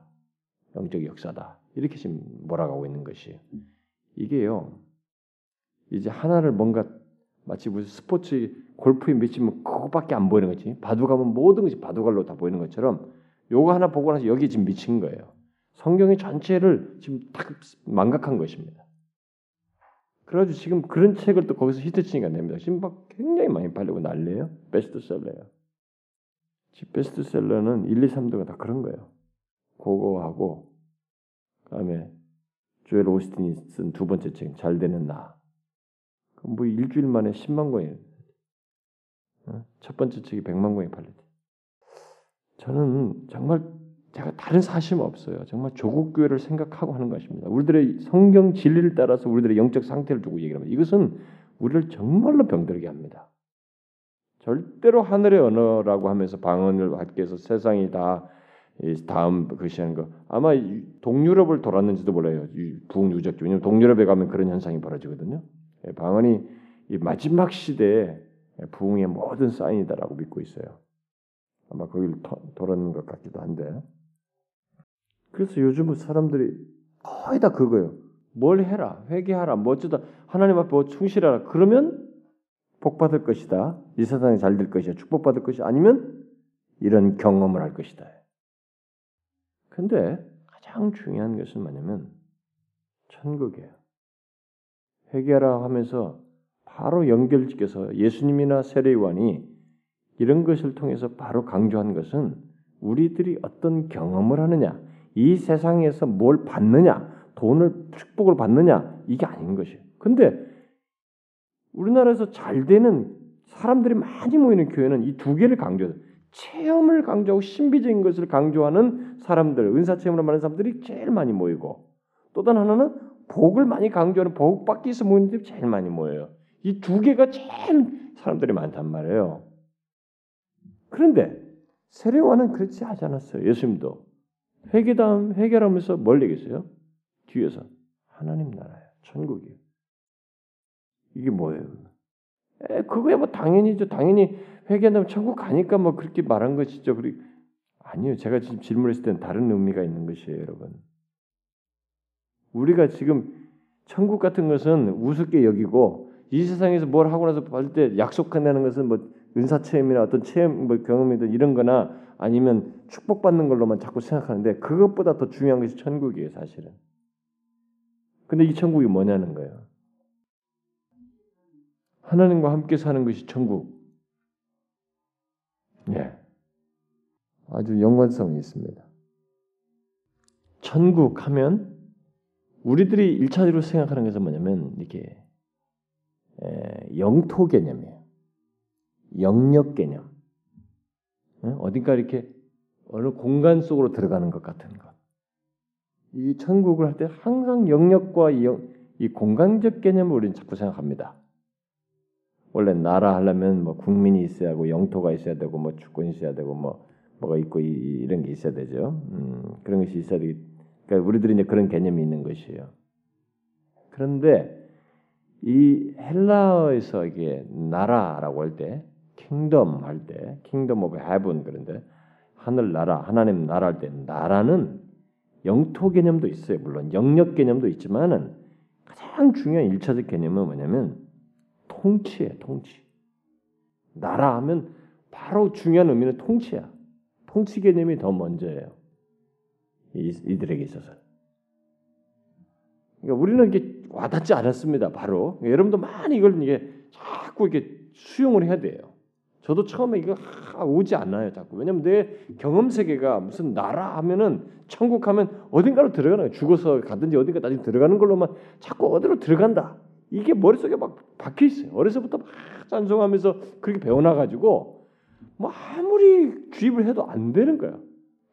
A: 영적 역사다. 이렇게 지금 몰아가고 있는 것이 이게요. 이제 하나를 뭔가 마치 무슨 스포츠 골프에 미치면 그거밖에 안 보이는 거지. 바둑하면 모든 것이 바둑알로 다 보이는 것처럼 요거 하나 보고 나서 여기 지금 미친 거예요. 성경의 전체를 지금 딱 망각한 것입니다. 그래가지고 지금 그런 책을 또 거기서 히트치니까 냅니다. 지금 막 굉장히 많이 팔리고 난리예요. 베스트셀러예요. 베스트셀러는 1, 2, 3도가 다 그런 거예요. 그거하고 그다음에 조엘 오스틴이 쓴 두 번째 책 잘 되는 나. 뭐 일주일 만에 10만 권이 어? 첫 번째 책이 100만 권이 팔렸대. 저는 정말 제가 다른 사심 없어요. 정말 조국 교회를 생각하고 하는 것입니다. 우리들의 성경 진리를 따라서 우리들의 영적 상태를 두고 얘기를 합니다. 이것은 우리를 정말로 병들게 합니다. 절대로 하늘의 언어라고 하면서 방언을 받게 해서 세상이 다 다음 것이 하는 거 아마 동유럽을 돌았는지도 몰라요. 부흥 유적지 왜냐면 동유럽에 가면 그런 현상이 벌어지거든요. 예, 방언이 마지막 시대에 부흥의 모든 사인이다라고 믿고 있어요. 아마 거기를 돌았는 것 같기도 한데. 그래서 요즘은 사람들이 거의 다 그거예요. 뭘 해라, 회개하라, 뭐 어쩌다 하나님 앞에 뭐 충실하라. 그러면 복 받을 것이다. 이 세상이 잘 될 것이야. 축복 받을 것이 아니면 이런 경험을 할 것이다. 근데 가장 중요한 것은 뭐냐면 천국이에요. 회개하라 하면서 바로 연결시켜서 예수님이나 세례요한이 이런 것을 통해서 바로 강조한 것은 우리들이 어떤 경험을 하느냐, 이 세상에서 뭘 받느냐, 돈을 축복을 받느냐 이게 아닌 것이에요. 근데 우리나라에서 잘 되는 사람들이 많이 모이는 교회는 이 두 개를 강조해요. 체험을 강조하고 신비적인 것을 강조하는 사람들, 은사 체험을 하는 사람들이 제일 많이 모이고 또 다른 하나는 복을 많이 강조하는 복 받기 위해서 모이는 데 제일 많이 모여요. 이 두 개가 제일 사람들이 많단 말이에요. 그런데 세례와는 그렇지 하지 않았어요. 예수님도 회개담 회개하면서 뭘 얘기했어요? 뒤에서 하나님 나라예요. 천국이에요. 이게 뭐예요? 에, 그거야 뭐 당연히죠. 당연히 회개한다면 천국 가니까 뭐 그렇게 말한 것이죠. 그리 아니요. 제가 지금 질문했을 때는 다른 의미가 있는 것이에요, 여러분. 우리가 지금 천국 같은 것은 우습게 여기고 이 세상에서 뭘 하고 나서 볼때 약속한다는 것은 뭐 은사 체험이나 어떤 체험 뭐 경험이든 이런 거나 아니면 축복받는 걸로만 자꾸 생각하는데 그것보다 더 중요한 것이 천국이에요, 사실은. 근데 이 천국이 뭐냐는 거예요. 하나님과 함께 사는 것이 천국. 예. 아주 연관성이 있습니다. 천국 하면 우리들이 일차적으로 생각하는 것은 뭐냐면 이게 영토 개념이에요. 영역 개념. 어딘가 이렇게 어느 공간 속으로 들어가는 것 같은 것. 이 천국을 할 때 항상 영역과 이, 이 공간적 개념을 우리는 자꾸 생각합니다. 원래 나라 하려면 뭐 국민이 있어야 하고 영토가 있어야 되고 뭐 주권이 있어야 되고 뭐 뭐가 있고 이, 이런 게 있어야 되죠. 음, 그런 것이 있어야 되기. 그러니까 우리들이 이제 그런 개념이 있는 것이에요. 그런데 이 헬라어에서 이게 나라라고 할 때 Kingdom 할 때, Kingdom of Heaven 그런데 하늘 나라, 하나님 나라 할 때 나라는 영토 개념도 있어요. 물론 영역 개념도 있지만은 가장 중요한 일차적 개념은 뭐냐면 통치예요, 통치. 나라 하면 바로 중요한 의미는 통치야. 통치 개념이 더 먼저예요. 이, 이들에게 있어서. 그러니까 우리는 이게 와닿지 않았습니다. 바로 여러분도 많이 이걸 이게 자꾸 이렇게 수용을 해야 돼요. 저도 처음에 이거 오지 않아요, 자꾸. 왜냐면 내 경험 세계가 무슨 나라 하면은 천국 하면 어딘가로 들어가는 거예요. 죽어서 가든지 어딘가 나중에 들어가는 걸로만 자꾸 어디로 들어간다. 이게 머릿속에 막 박혀 있어요. 어려서부터 막 찬송하면서 그렇게 배워나 가지고 뭐 아무리 주입을 해도 안 되는 거야.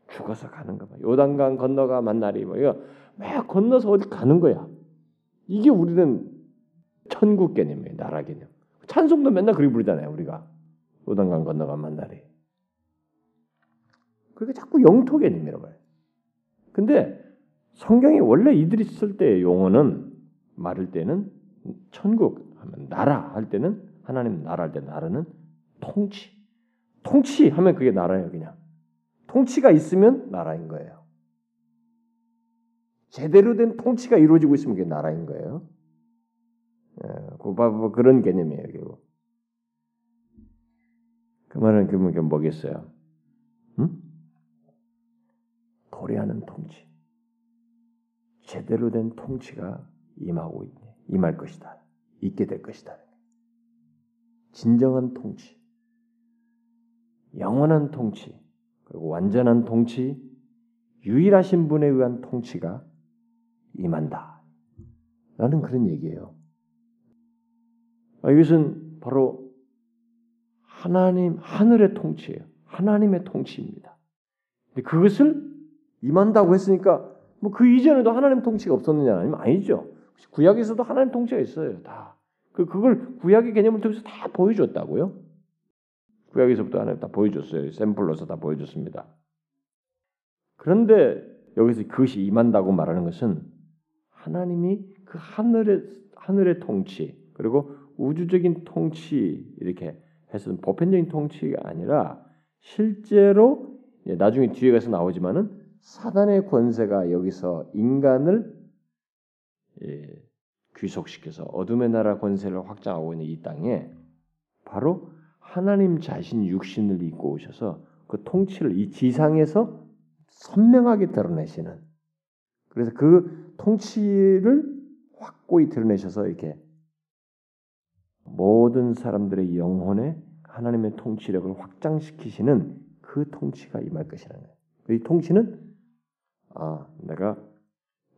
A: 죽어서 가는 거 봐. 요단강 건너가 만나리 뭐 이거 막 건너서 어디 가는 거야. 이게 우리는 천국 개념이에요. 나라 개념. 찬송도 맨날 그렇게 부르잖아요. 우리가 요단강 건너가 만나리. 그게 자꾸 영토 개념이라고 해요. 근데 성경이 원래 이들이 쓸 때의 용어는 말할 때는 천국 하면 나라 할 때는 하나님 나라 할 때 나라는 통치. 통치 하면 그게 나라예요, 그냥. 통치가 있으면 나라인 거예요. 제대로 된 통치가 이루어지고 있으면 그게 나라인 거예요. 예, 그 그런 개념이에요, 결국. 그 말은 그러면 뭐겠어요? 응? 도래하는 통치. 제대로 된 통치가 임하고 있네. 임할 것이다. 있게 될 것이다. 진정한 통치. 영원한 통치. 그리고 완전한 통치. 유일하신 분에 의한 통치가 임한다. 라는 그런 얘기예요. 아, 이것은 바로 하나님, 하늘의 통치예요. 하나님의 통치입니다. 그것을 임한다고 했으니까 뭐 그 이전에도 하나님 통치가 없었느냐 아니면 아니죠. 구약에서도 하나님 통치가 있어요. 다. 그 그걸 구약의 개념을 통해서 다 보여줬다고요. 구약에서부터 하나님 다 보여줬어요. 샘플로서 다 보여줬습니다. 그런데 여기서 그것이 임한다고 말하는 것은 하나님이 그 하늘의 하늘의 통치 그리고 우주적인 통치 이렇게 해서 보편적인 통치가 아니라 실제로 나중에 뒤에 가서 나오지만은 사단의 권세가 여기서 인간을 예, 귀속시켜서 어둠의 나라 권세를 확장하고 있는 이 땅에 바로 하나님 자신 육신을 입고 오셔서 그 통치를 이 지상에서 선명하게 드러내시는 그래서 그 통치를 확고히 드러내셔서 이렇게 모든 사람들의 영혼에 하나님의 통치력을 확장시키시는 그 통치가 임할 것이라는 거예요. 이 통치는 아, 내가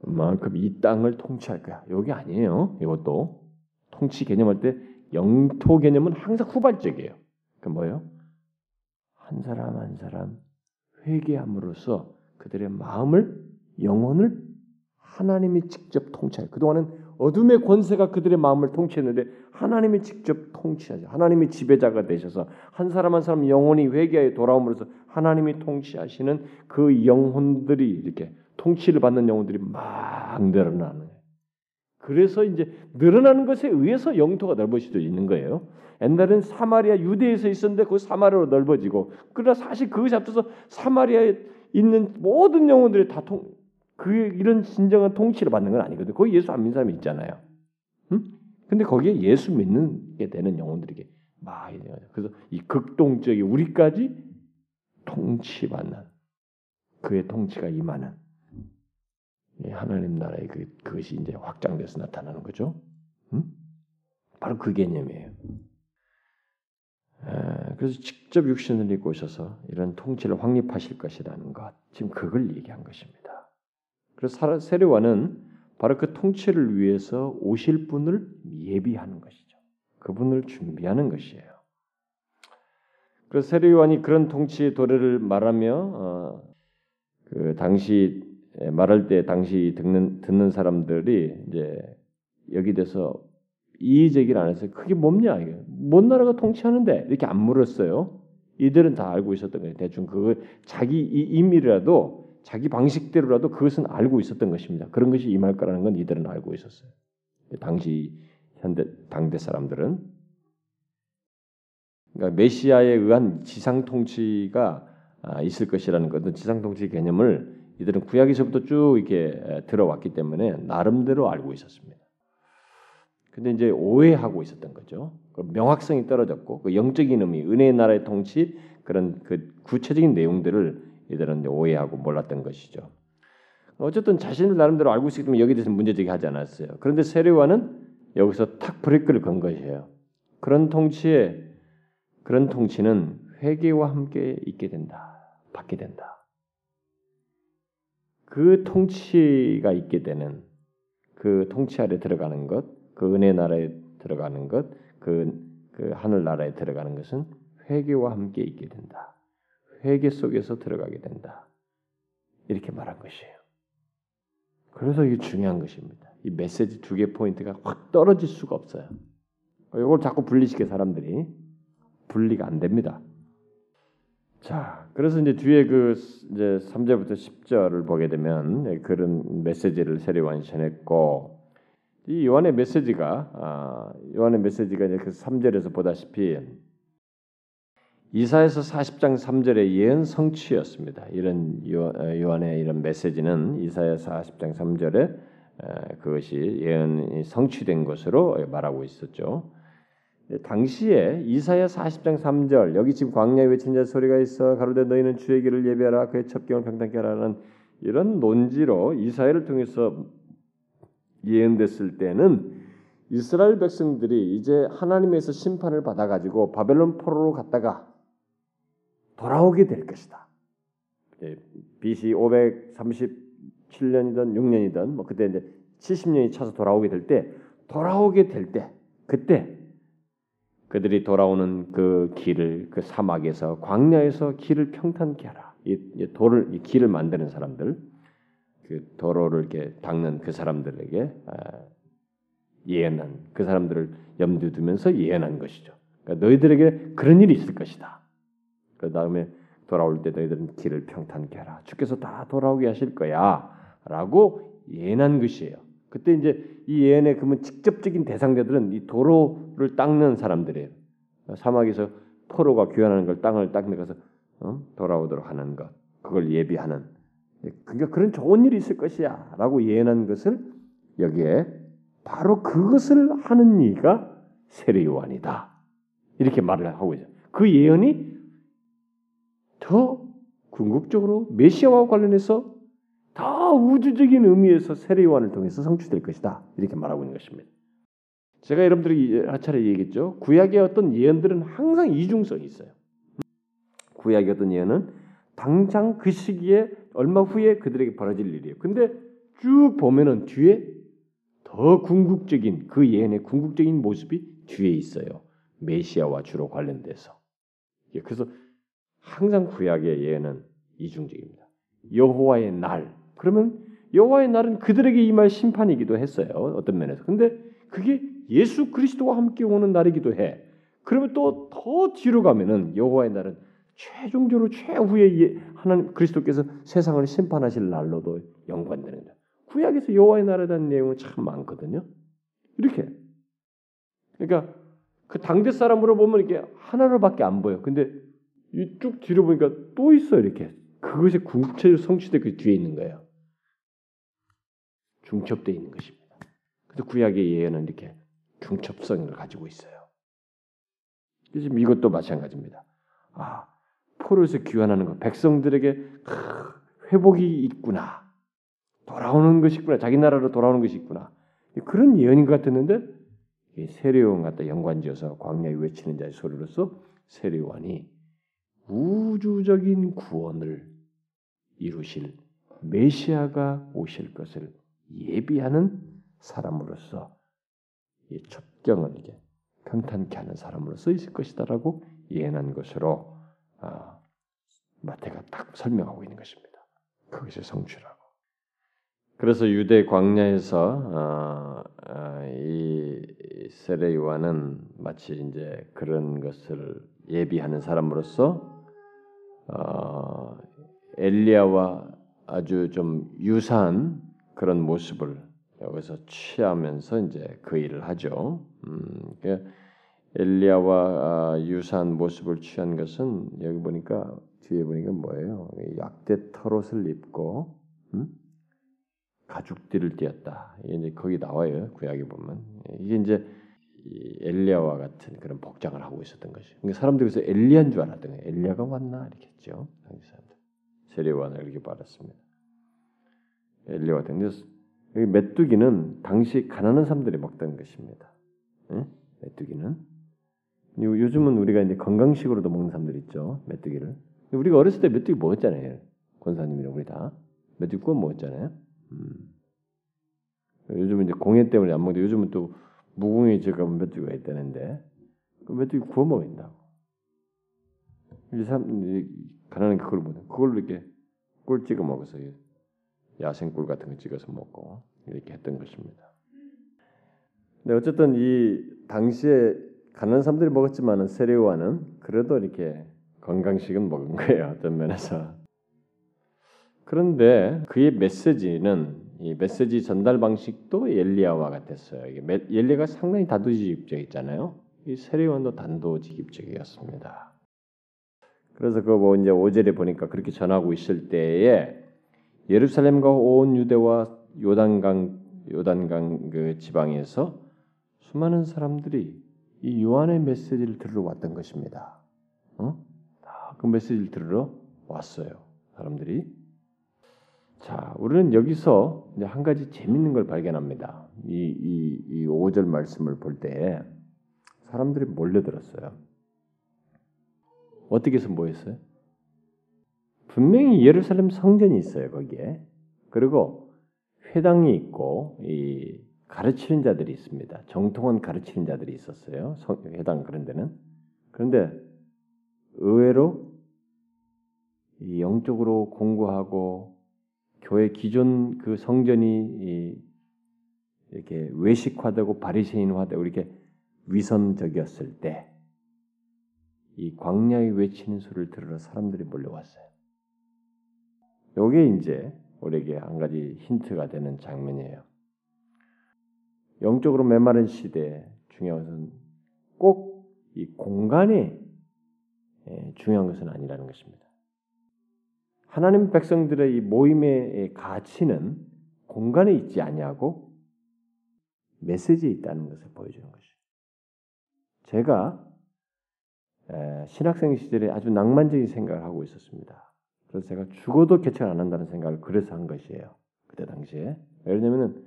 A: 만큼 이 땅을 통치할 거야. 여기 아니에요. 이것도 통치 개념할 때 영토 개념은 항상 후발적이에요. 그 뭐예요? 한 사람 한 사람 회개함으로써 그들의 마음을 영혼을 하나님이 직접 통치해요. 그동안은 어둠의 권세가 그들의 마음을 통치했는데 하나님이 직접 통치하죠. 하나님이 지배자가 되셔서 한 사람 한 사람 영혼이 회개에 돌아옴으로써 하나님이 통치하시는 그 영혼들이 이렇게 통치를 받는 영혼들이 막 늘어나는 거예요. 그래서 이제 늘어나는 것에 의해서 영토가 넓어질 수 있는 거예요. 옛날엔 사마리아 유대에서 있었는데 그 사마리아로 넓어지고 그러나 사실 그것이 앞서서 사마리아에 있는 모든 영혼들이 다 통, 그 이런 진정한 통치를 받는 건 아니거든요. 거기 예수 안 믿는 사람이 있잖아요. 응? 근데 거기에 예수 믿는 게 되는 영혼들에게 막 그래서 이 극동적인 우리까지 통치받는 그의 통치가 임하는 하나님 나라의 그, 그것이 이제 확장돼서 나타나는 거죠. 응? 바로 그 개념이에요. 그래서 직접 육신을 입고 오셔서 이런 통치를 확립하실 것이라는 것, 지금 그걸 얘기한 것입니다. 그래서 세례와는 바로 그 통치를 위해서 오실 분을 예비하는 것이죠. 그분을 준비하는 것이에요. 그래서 세례요한이 그런 통치의 도래를 말하며 어, 그 당시 말할 때 당시 듣는 듣는 사람들이 이제 여기 대해서 이의 제기를 안 해서 그게 뭡냐 이게 뭔 나라가 통치하는데 이렇게 안 물었어요. 이들은 다 알고 있었던 거예요. 대충 그 자기 임의라도 자기 방식대로라도 그것은 알고 있었던 것입니다. 그런 것이 임할 거라는 건 이들은 알고 있었어요. 당시 현대 당대 사람들은 그러니까 메시아에 의한 지상 통치가 아, 있을 것이라는 것은 지상 통치 개념을 이들은 구약에서부터 쭉 이렇게 들어왔기 때문에 나름대로 알고 있었습니다. 근데 이제 오해하고 있었던 거죠. 그 명확성이 떨어졌고 그 영적인 의미, 은혜의 나라의 통치 그런 그 구체적인 내용들을 이들은 오해하고 몰랐던 것이죠. 어쨌든 자신을 나름대로 알고 있기 때문에 여기에 대해서 문제제기 하지 않았어요. 그런데 세례와는 여기서 탁 브레이크를 건 것이에요. 그런 통치에 그런 통치는 회개와 함께 있게 된다. 받게 된다. 그 통치가 있게 되는 그 통치 아래 들어가는 것, 그 은혜 나라에 들어가는 것, 그, 그 하늘 나라에 들어가는 것은 회개와 함께 있게 된다. 회개 속에서 들어가게 된다. 이렇게 말한 것이에요. 그래서 이게 중요한 것입니다. 이 메시지 두 개 포인트가 확 떨어질 수가 없어요. 이걸 자꾸 분리시켜 사람들이 분리가 안 됩니다. 자, 그래서 이제 뒤에 그 이제 3절부터 10절을 보게 되면 그런 메시지를 세례요한이 전했고 이 요한의 메시지가 아, 요한의 메시지가 이제 그 3절에서 보다시피 이사에서 40장 3절의 예언 성취였습니다. 이런 어, 요한의 이런 메시지는 이사야 40장 3절에 그것이 예언이 성취된 것으로 말하고 있었죠. 당시에 이사야 40장 3절 여기 지금 광야에 외친 자 소리가 있어 가로되 너희는 주의 길을 예배하라 그의 첩경을 평탄케 하라는 이런 논지로 이사야를 통해서 예언됐을 때는 이스라엘 백성들이 이제 하나님에서 심판을 받아 가지고 바벨론 포로로 갔다가 돌아오게 될 것이다. BC 537년이든 6년이든 뭐 그때 이제 70년이 차서 돌아오게 될 때 돌아오게 될 때 그때 그들이 돌아오는 그 길을 그 사막에서 광야에서 길을 평탄케 하라. 이, 이 돌을 이 길을 만드는 사람들 그 도로를 이렇게 닦는 그 사람들에게 아, 예언한 그 사람들을 염두 두면서 예언한 것이죠. 그러니까 너희들에게 그런 일이 있을 것이다. 그 다음에 돌아올 때 너희들은 길을 평탄케 하라. 주께서 다 돌아오게 하실 거야.라고 예언한 것이에요. 그때 이제 이 예언의 그러면 직접적인 대상자들은 이 도로를 닦는 사람들이에요. 사막에서 포로가 귀환하는 걸 땅을 닦는 것을 어? 돌아오도록 하는 것, 그걸 예비하는. 그러니까 그런 좋은 일이 있을 것이야라고 예언한 것을 여기에 바로 그것을 하는 이가 세례 요한이다. 이렇게 말을 하고 있어요. 그 예언이 더 궁극적으로 메시아와 관련해서 더 우주적인 의미에서 세례 요한을 통해서 성취될 것이다. 이렇게 말하고 있는 것입니다. 제가 여러분들이 한 차례 얘기했죠. 구약의 어떤 예언들은 항상 이중성이 있어요. 구약의 어떤 예언은 당장 그 시기에 얼마 후에 그들에게 벌어질 일이에요. 근데 쭉 보면은 뒤에 더 궁극적인 그 예언의 궁극적인 모습이 뒤에 있어요. 메시아와 주로 관련돼서. 예, 그래서 항상 구약의 예언은 이중적입니다. 여호와의 날. 그러면 여호와의 날은 그들에게 임할 심판이기도 했어요. 어떤 면에서. 근데 그게 예수 그리스도와 함께 오는 날이기도 해. 그러면 또 더 뒤로 가면은 여호와의 날은 최종적으로 최후의 예, 하나님 그리스도께서 세상을 심판하실 날로도 연관되는 거예요. 구약에서 여호와의 날에 대한 내용은 참 많거든요. 이렇게. 그러니까 그 당대 사람으로 보면 이게 하나로밖에 안 보여. 근데 이쭉 뒤로 보니까 또 있어 이렇게. 그것이 궁극적으로 성취된 그 뒤에 있는 거예요. 중첩되어 있는 것입니다. 그래서 구약의 예언은 이렇게 중첩성을 가지고 있어요. 지금 이것도 마찬가지입니다. 아, 포로에서 귀환하는 것, 백성들에게 회복이 있구나. 돌아오는 것이 있구나. 자기 나라로 돌아오는 것이 있구나. 그런 예언인 것 같았는데 세례요한 갖다 연관지어서 광야에 외치는 자의 소리로서 세례요한이 우주적인 구원을 이루실 메시아가 오실 것을 예비하는 사람으로서 이 첩경을 이게 평탄케 하는 사람으로서 있을 것이다라고 예언한 것으로 아, 마태가 딱 설명하고 있는 것입니다. 그것이 성취라고. 그래서 유대 광야에서 어, 어, 이 세례 요한은 마치 이제 그런 것을 예비하는 사람으로서 어, 엘리야와 아주 좀 유사한 그런 모습을 여기서 취하면서 이제 그 일을 하죠. 음, 그 엘리야와 아, 유사한 모습을 취한 것은 여기 보니까 뒤에 보니까 뭐예요? 약대 털옷을 입고 음? 가죽띠를 띄었다. 이게 이제 거기 나와요. 구약에 보면 이게 이제 엘리야와 같은 그런 복장을 하고 있었던 것이. 그러니까 사람들이 그래서 엘리야인 줄 알았던 거예요. 엘리야가 왔나 이렇게 했죠. 당시 사람들. 세례관을 이렇게 받았습니다. 엘리야와 같은 여기 메뚜기는 당시 가난한 사람들이 먹던 것입니다. 네? 메뚜기는 요즘은 우리가 이제 건강식으로도 먹는 사람들 있죠. 메뚜기를. 우리가 어렸을 때 메뚜기 먹었잖아요. 권사님이랑 우리 다 메뚜기 구워 먹었잖아요. 음. 요즘은 이제 공해 때문에 안 먹는데 요즘은 또 무궁해지가 메뚜기가 있다는데 그 메뚜기 구워 먹는다고. 이 사람 가난한 그걸 못 그걸로 이렇게 꿀 찍어 먹어서 야생 꿀 같은 거 찍어서 먹고 이렇게 했던 것입니다. 근데 어쨌든 이 당시에 가난한 사람들이 먹었지만은 세례와는 그래도 이렇게 건강식은 먹은 거예요 어떤 면에서. 그런데 그의 메시지는 이 메시지 전달 방식도 엘리야와 같았어요. 엘리야가 상당히 다도직입적이잖아요. 이 세례원도 단도직입적이었습니다. 그래서 그 뭐 이제 오절에 보니까 그렇게 전하고 있을 때에 예루살렘과 온 유대와 요단강 요단강 그 지방에서 수많은 사람들이 이 요한의 메시지를 들으러 왔던 것입니다. 어? 그 메시지를 들으러 왔어요. 사람들이. 자, 우리는 여기서 한 가지 재밌는 걸 발견합니다. 이, 이, 이 5절 말씀을 볼 때 사람들이 몰려들었어요. 어떻게 해서 모였어요? 분명히 예루살렘 성전이 있어요, 거기에. 그리고 회당이 있고, 이 가르치는 자들이 있습니다. 정통한 가르치는 자들이 있었어요. 회당 그런 데는. 그런데 의외로 영적으로 공부하고 교회 기존 그 성전이 이렇게 외식화되고 바리새인화되고 이렇게 위선적이었을 때 이 광야에 외치는 소리를 들으러 사람들이 몰려왔어요. 요게 이제 우리에게 한 가지 힌트가 되는 장면이에요. 영적으로 메마른 시대에 중요한 것은 꼭 이 공간이 예, 중요한 것은 아니라는 것입니다. 하나님 백성들의 이 모임의 가치는 공간에 있지 아니하고 메시지에 있다는 것을 보여주는 것이죠. 제가 신학생 시절에 아주 낭만적인 생각을 하고 있었습니다. 그래서 제가 죽어도 개척 안 한다는 생각을 그래서 한 것이에요. 그때 당시에 왜냐면은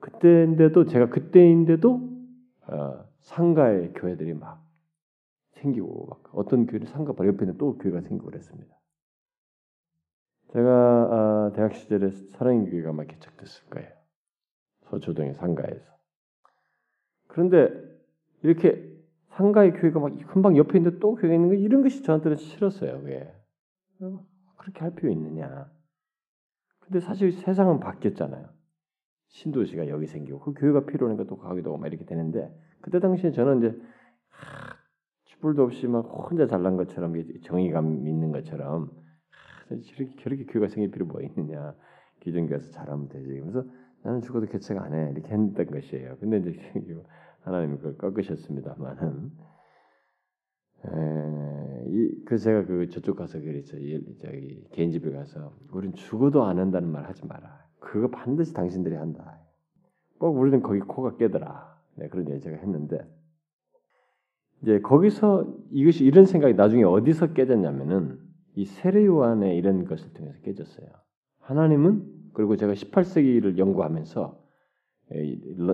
A: 그때인데도 제가 그때인데도 어, 상가의 교회들이 막 생기고 막 어떤 교회는 상가 바로 옆에 있는 또 교회가 생기고 그랬습니다. 제가 아, 대학 시절에 사랑의 교회가 막 개척됐을 거예요. 서초동의 상가에서. 그런데 이렇게 상가의 교회가 막 금방 옆에 있는데 또 교회가 있는 거 이런 것이 저한테는 싫었어요. 왜? 그렇게 할 필요 있느냐? 근데 사실 세상은 바뀌었잖아요. 신도시가 여기 생기고 그 교회가 필요하니까 또 가기도 하고 막 이렇게 되는데 그때 당시에 저는 이제 하, 뿔도 없이 막 혼자 잘난 것처럼 정의감 있는 것처럼 저렇게 저렇게 교회가 생길 필요 뭐 있느냐 기존 교회에서 잘하면 되지 그래서 나는 죽어도 개척 안 해 이렇게 했던 것이에요. 근데 이제 하나님이 그걸 꺾으셨습니다만은 그 제가 그 저쪽 가서 그랬죠. 저기 개인 집에 가서 우린 죽어도 안 한다는 말 하지 마라. 그거 반드시 당신들이 한다. 꼭 우리는 거기 코가 깨더라. 네, 그런 얘기 제가 했는데 이제 거기서 이것이 이런 생각이 나중에 어디서 깨졌냐면은 이 세례 요한의 이런 것을 통해서 깨졌어요. 하나님은 그리고 제가 18세기를 연구하면서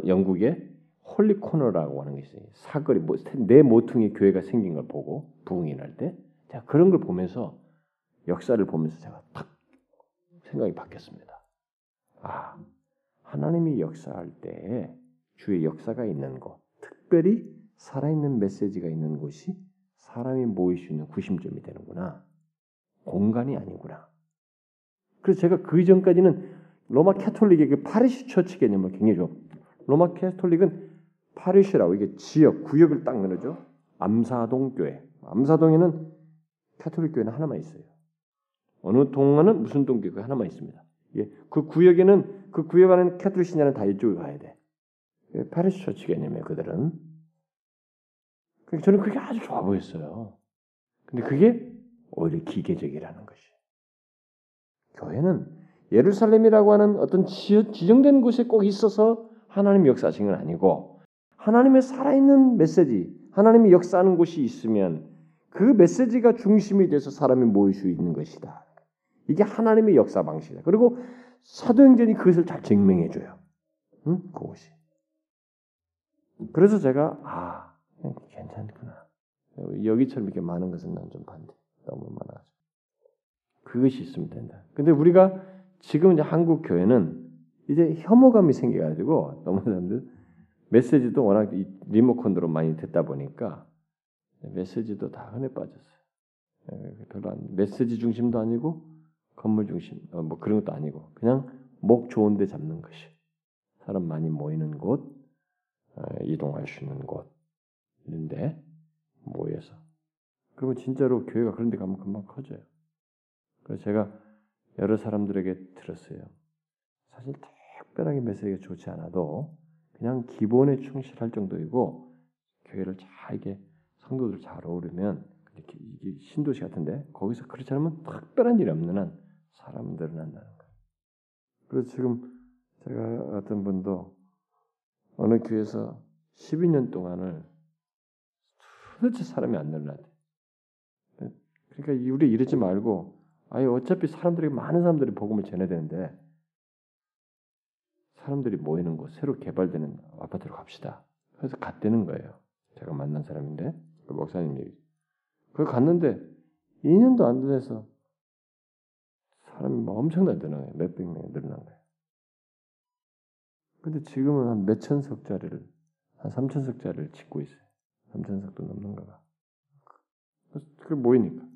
A: 영국에 Holy Corner라고 하는 것이 사거리 뭐, 내 모퉁이 교회가 생긴 걸 보고 부흥이 날 때, 제가 그런 걸 보면서 역사를 보면서 제가 탁 생각이 바뀌었습니다. 아, 하나님이 역사할 때 주의 역사가 있는 곳, 특별히 살아있는 메시지가 있는 곳이 사람이 모일 수 있는 구심점이 되는구나. 공간이 아니구나. 그래서 제가 그 이전까지는 로마 캐톨릭의 그 parish church 개념을 굉장히 좋아. 로마 캐톨릭은 parish라고 이게 지역, 구역을 딱 나누죠. 암사동 교회. 암사동에는 캐톨릭 교회는 하나만 있어요. 어느 동 안은 무슨 동 교회 하나만 있습니다. 예, 그 구역에는 그 구역 안에 캐톨릭 신자는 다 이쪽에 가야 돼. parish church 개념이에요. 그들은 그러니까 저는 그게 아주 좋아 보였어요. 근데 그게 오히려 기계적이라는 것이. 교회는 예루살렘이라고 하는 어떤 지정된 곳에 꼭 있어서 하나님 역사하신 건 아니고 하나님의 살아있는 메시지, 하나님이 역사하는 곳이 있으면 그 메시지가 중심이 돼서 사람이 모일 수 있는 것이다. 이게 하나님의 역사 방식이다. 그리고 사도행전이 그것을 잘 증명해 줘요. 응? 그것이. 그래서 제가 아 괜찮구나. 여기처럼 이렇게 많은 것은 난 좀 반대. 너무 많아가지고. 그것이 있으면 된다. 근데 우리가 지금 이제 한국 교회는 이제 혐오감이 생겨가지고 너무 사람들 메시지도 워낙 리모컨으로 많이 듣다 보니까 메시지도 다 흔해 빠졌어요. 예, 별로 안, 메시지 중심도 아니고 건물 중심 어, 뭐 그런 것도 아니고 그냥 목 좋은데 잡는 것이 사람 많이 모이는 곳 어, 이동할 수 있는 곳인데 모여서 그러면 진짜로 교회가 그런 데 가면 금방 커져요. 그래서 제가 여러 사람들에게 들었어요. 사실 특별하게 메시지가 좋지 않아도 그냥 기본에 충실할 정도이고 교회를 잘 이게 성도들 잘 어우르면 이렇게 이게 신도시 같은데 거기서 그렇지 않으면 특별한 일이 없는 한 사람들은 한다는 거예요. 그래서 지금 제가 어떤 분도 어느 교회에서 12년 동안을 도대체 사람이 안 늘어나대. 그러니까 우리 이러지 말고 아예 어차피 사람들이 많은 사람들이 복음을 전해야 되는데 사람들이 모이는 곳 새로 개발되는 아파트로 갑시다. 그래서 갔다는 거예요. 제가 만난 사람인데 그 목사님 얘기. 그 갔는데 2년도 안 돼서 사람이 막 엄청나게 늘어난 거예요. 몇백 명이 늘어난 거예요. 근데 지금은 한 몇천 석짜리를 한 삼천 석짜리를 짓고 있어요. 삼천 석도 넘는가 봐. 그 모이니까.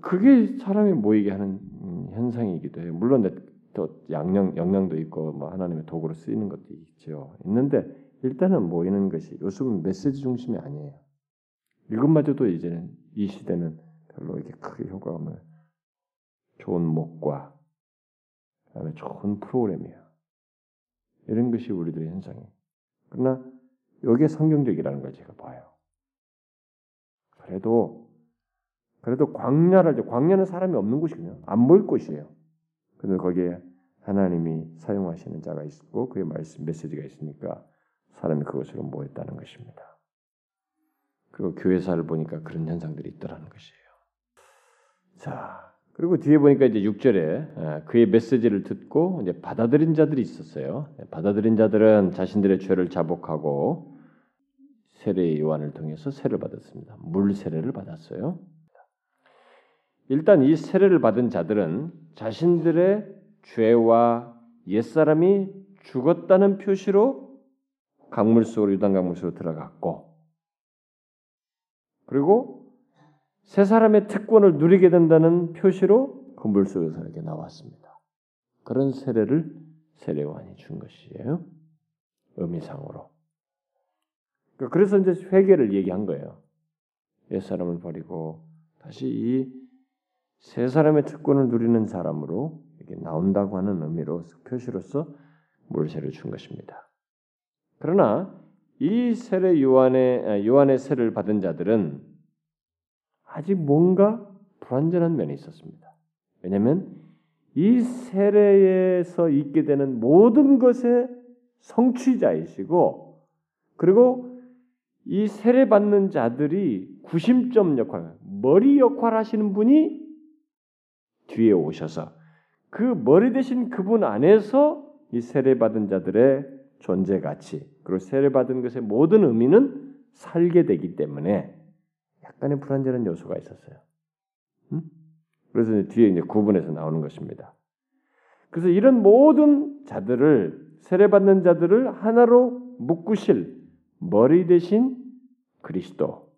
A: 그게 사람이 모이게 하는 현상이기도 해요. 물론 또 양령 영향도 있고 뭐 하나님의 도구로 쓰이는 것도 있죠. 있는데 일단은 모이는 것이 요즘은 메시지 중심이 아니에요. 이것마저도 이제는 이 시대는 별로 이렇게 크게 효과가 없는 좋은 목과 그다음에 좋은 프로그램이에요. 이런 것이 우리들의 현상이에요. 그러나 이게 성경적이라는 걸 제가 봐요. 그래도 그래도 광야를 광야는 사람이 없는 곳이거든요. 안 보일 곳이에요. 근데 거기에 하나님이 사용하시는 자가 있고 그의 말씀 메시지가 있으니까 사람이 그것으로 모였다는 것입니다. 그리고 교회사를 보니까 그런 현상들이 있더라는 것이에요. 자, 그리고 뒤에 보니까 이제 6절에 그의 메시지를 듣고 이제 받아들인 자들이 있었어요. 받아들인 자들은 자신들의 죄를 자복하고 세례 요한을 통해서 세를 받았습니다. 물 세례를 받았어요. 일단 이 세례를 받은 자들은 자신들의 죄와 옛사람이 죽었다는 표시로 강물 속으로 유단 강물 속으로 들어갔고 그리고 새 사람의 특권을 누리게 된다는 표시로 그 물 속에서 이렇게 나왔습니다. 그런 세례를 세례관이 준 것이에요. 의미상으로. 그래서 이제 회개를 얘기한 거예요. 옛 사람을 버리고 다시 이 세 사람의 특권을 누리는 사람으로 이렇게 나온다고 하는 의미로 표시로서 물세를 준 것입니다. 그러나 이 세례 요한의 아, 요한의 세를 받은 자들은 아직 뭔가 불완전한 면이 있었습니다. 왜냐하면 이 세례에서 있게 되는 모든 것의 성취자이시고 그리고 이 세례 받는 자들이 구심점 역할, 머리 역할 하시는 분이 뒤에 오셔서 그 머리 대신 그분 안에서 이 세례 받은 자들의 존재 가치 그리고 세례 받은 것의 모든 의미는 살게 되기 때문에 약간의 불안전한 요소가 있었어요. 음? 그래서 뒤에 이제 구분해서 나오는 것입니다. 그래서 이런 모든 자들을 세례 받는 자들을 하나로 묶으실 머리 대신 그리스도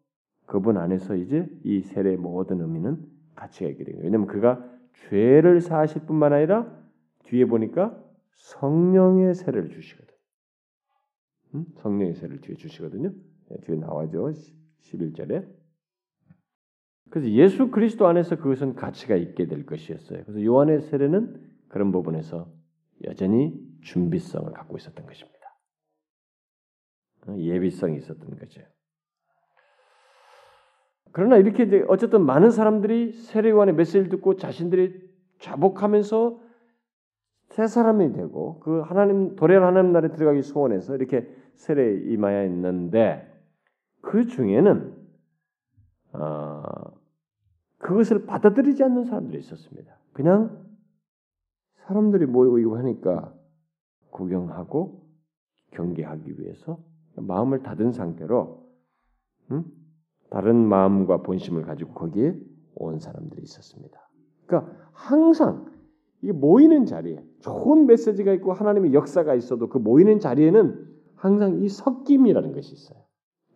A: 그분 안에서 이제 이 세례의 모든 의미는 되는 거예요. 왜냐하면 그가 죄를 사하실 뿐만 아니라 뒤에 보니까 성령의 세를 주시거든. 음? 성령의 세를 뒤에 주시거든요. 네, 뒤에 나와죠. 11절에. 그래서 예수 그리스도 안에서 그것은 가치가 있게 될 것이었어요. 그래서 요한의 세례는 그런 부분에서 여전히 준비성을 갖고 있었던 것입니다. 어, 예비성이 있었던 거죠. 그러나 이렇게 이제 어쨌든 많은 사람들이 세례요한의 메시지를 듣고 자신들이 자복하면서 새 사람이 되고 그 하나님 도래한 하나님 나라에 들어가기 소원해서 이렇게 세례 임하여 있는데 그 중에는 어, 그것을 받아들이지 않는 사람들이 있었습니다. 그냥 사람들이 모이고 이거 하니까 구경하고 경계하기 위해서 마음을 닫은 상태로 음? 다른 마음과 본심을 가지고 거기에 온 사람들이 있었습니다. 그러니까 항상 이게 모이는 자리에 좋은 메시지가 있고 하나님의 역사가 있어도 그 모이는 자리에는 항상 이 섞임이라는 것이 있어요.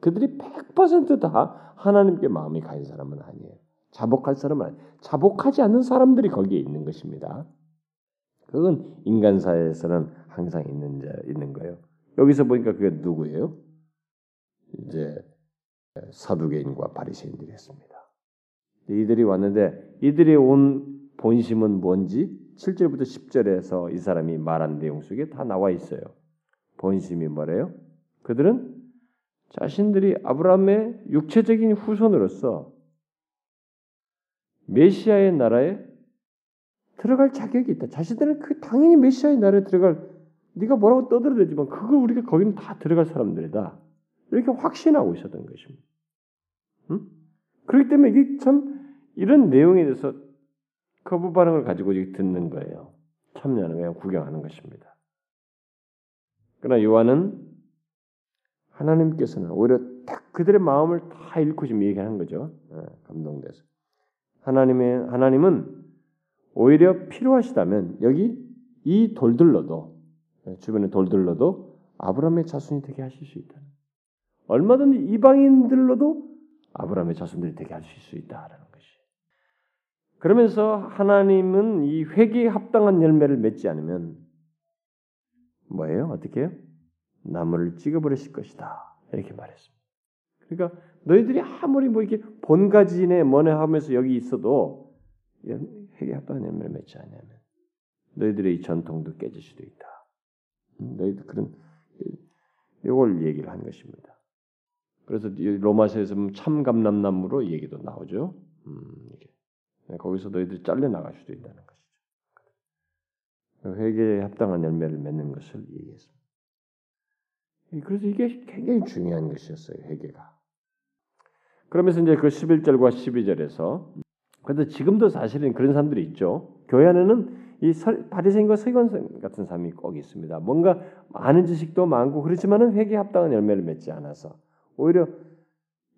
A: 그들이 100%다 하나님께 마음이 가 있는 사람은 아니에요. 자복할 사람은 아니에요. 자복하지 않는 사람들이 거기에 있는 것입니다. 그건 인간사에서는 항상 있는 자 있는 거예요. 여기서 보니까 그게 누구예요? 이제 사두개인과 바리새인들이었습니다. 이들이 왔는데 이들이 온 본심은 뭔지 7절부터 10절에서 이 사람이 말한 내용 속에 다 나와 있어요. 본심이 뭐래요? 그들은 자신들이 아브라함의 육체적인 후손으로서 메시아의 나라에 들어갈 자격이 있다. 자신들은 그 당연히 메시아의 나라에 들어갈 네가 뭐라고 떠들어대지만 그걸 우리가 거기는 다 들어갈 사람들이다. 이렇게 확신하고 있었던 것입니다. 응? 그렇기 때문에 이게 참 이런 내용에 대해서 거부 반응을 가지고 듣는 거예요. 참여하는 거예요. 구경하는 것입니다. 그러나 요한은 하나님께서는 오히려 딱 그들의 마음을 다 읽고 지금 얘기하는 거죠. 네, 감동돼서 하나님의 하나님은 오히려 필요하시다면 여기 이 돌들로도 네, 주변의 돌들로도 아브라함의 자손이 되게 하실 수 있다. 얼마든지 이방인들로도 아브라함의 자손들이 되게 하실 수 있다라는 것이. 그러면서 하나님은 이 회개에 합당한 열매를 맺지 않으면 뭐예요? 어떻게 해요? 나무를 찍어버리실 것이다. 이렇게 말했습니다. 그러니까 너희들이 아무리 뭐 이렇게 본가지네 뭐네 하면서 여기 있어도 회개 합당한 열매를 맺지 않으면 너희들의 이 전통도 깨질 수도 있다. 음, 너희들 그런 이걸 얘기를 한 것입니다. 그래서 로마서에서 참감람나무로 얘기도 나오죠. 음. 네, 거기서 너희들이 잘려 나갈 수도 있다는 것이죠. 회개에 합당한 열매를 맺는 것을 얘기했습니다. 그래서 이게 굉장히 중요한 것이었어요. 회개가. 그러면서 이제 그 11절과 12절에서 그런데 지금도 사실은 그런 사람들이 있죠. 교회 안에는 이 바리새인과 서기관 같은 사람이 꼭 있습니다. 뭔가 많은 지식도 많고 그렇지만은 회개에 합당한 열매를 맺지 않아서 오히려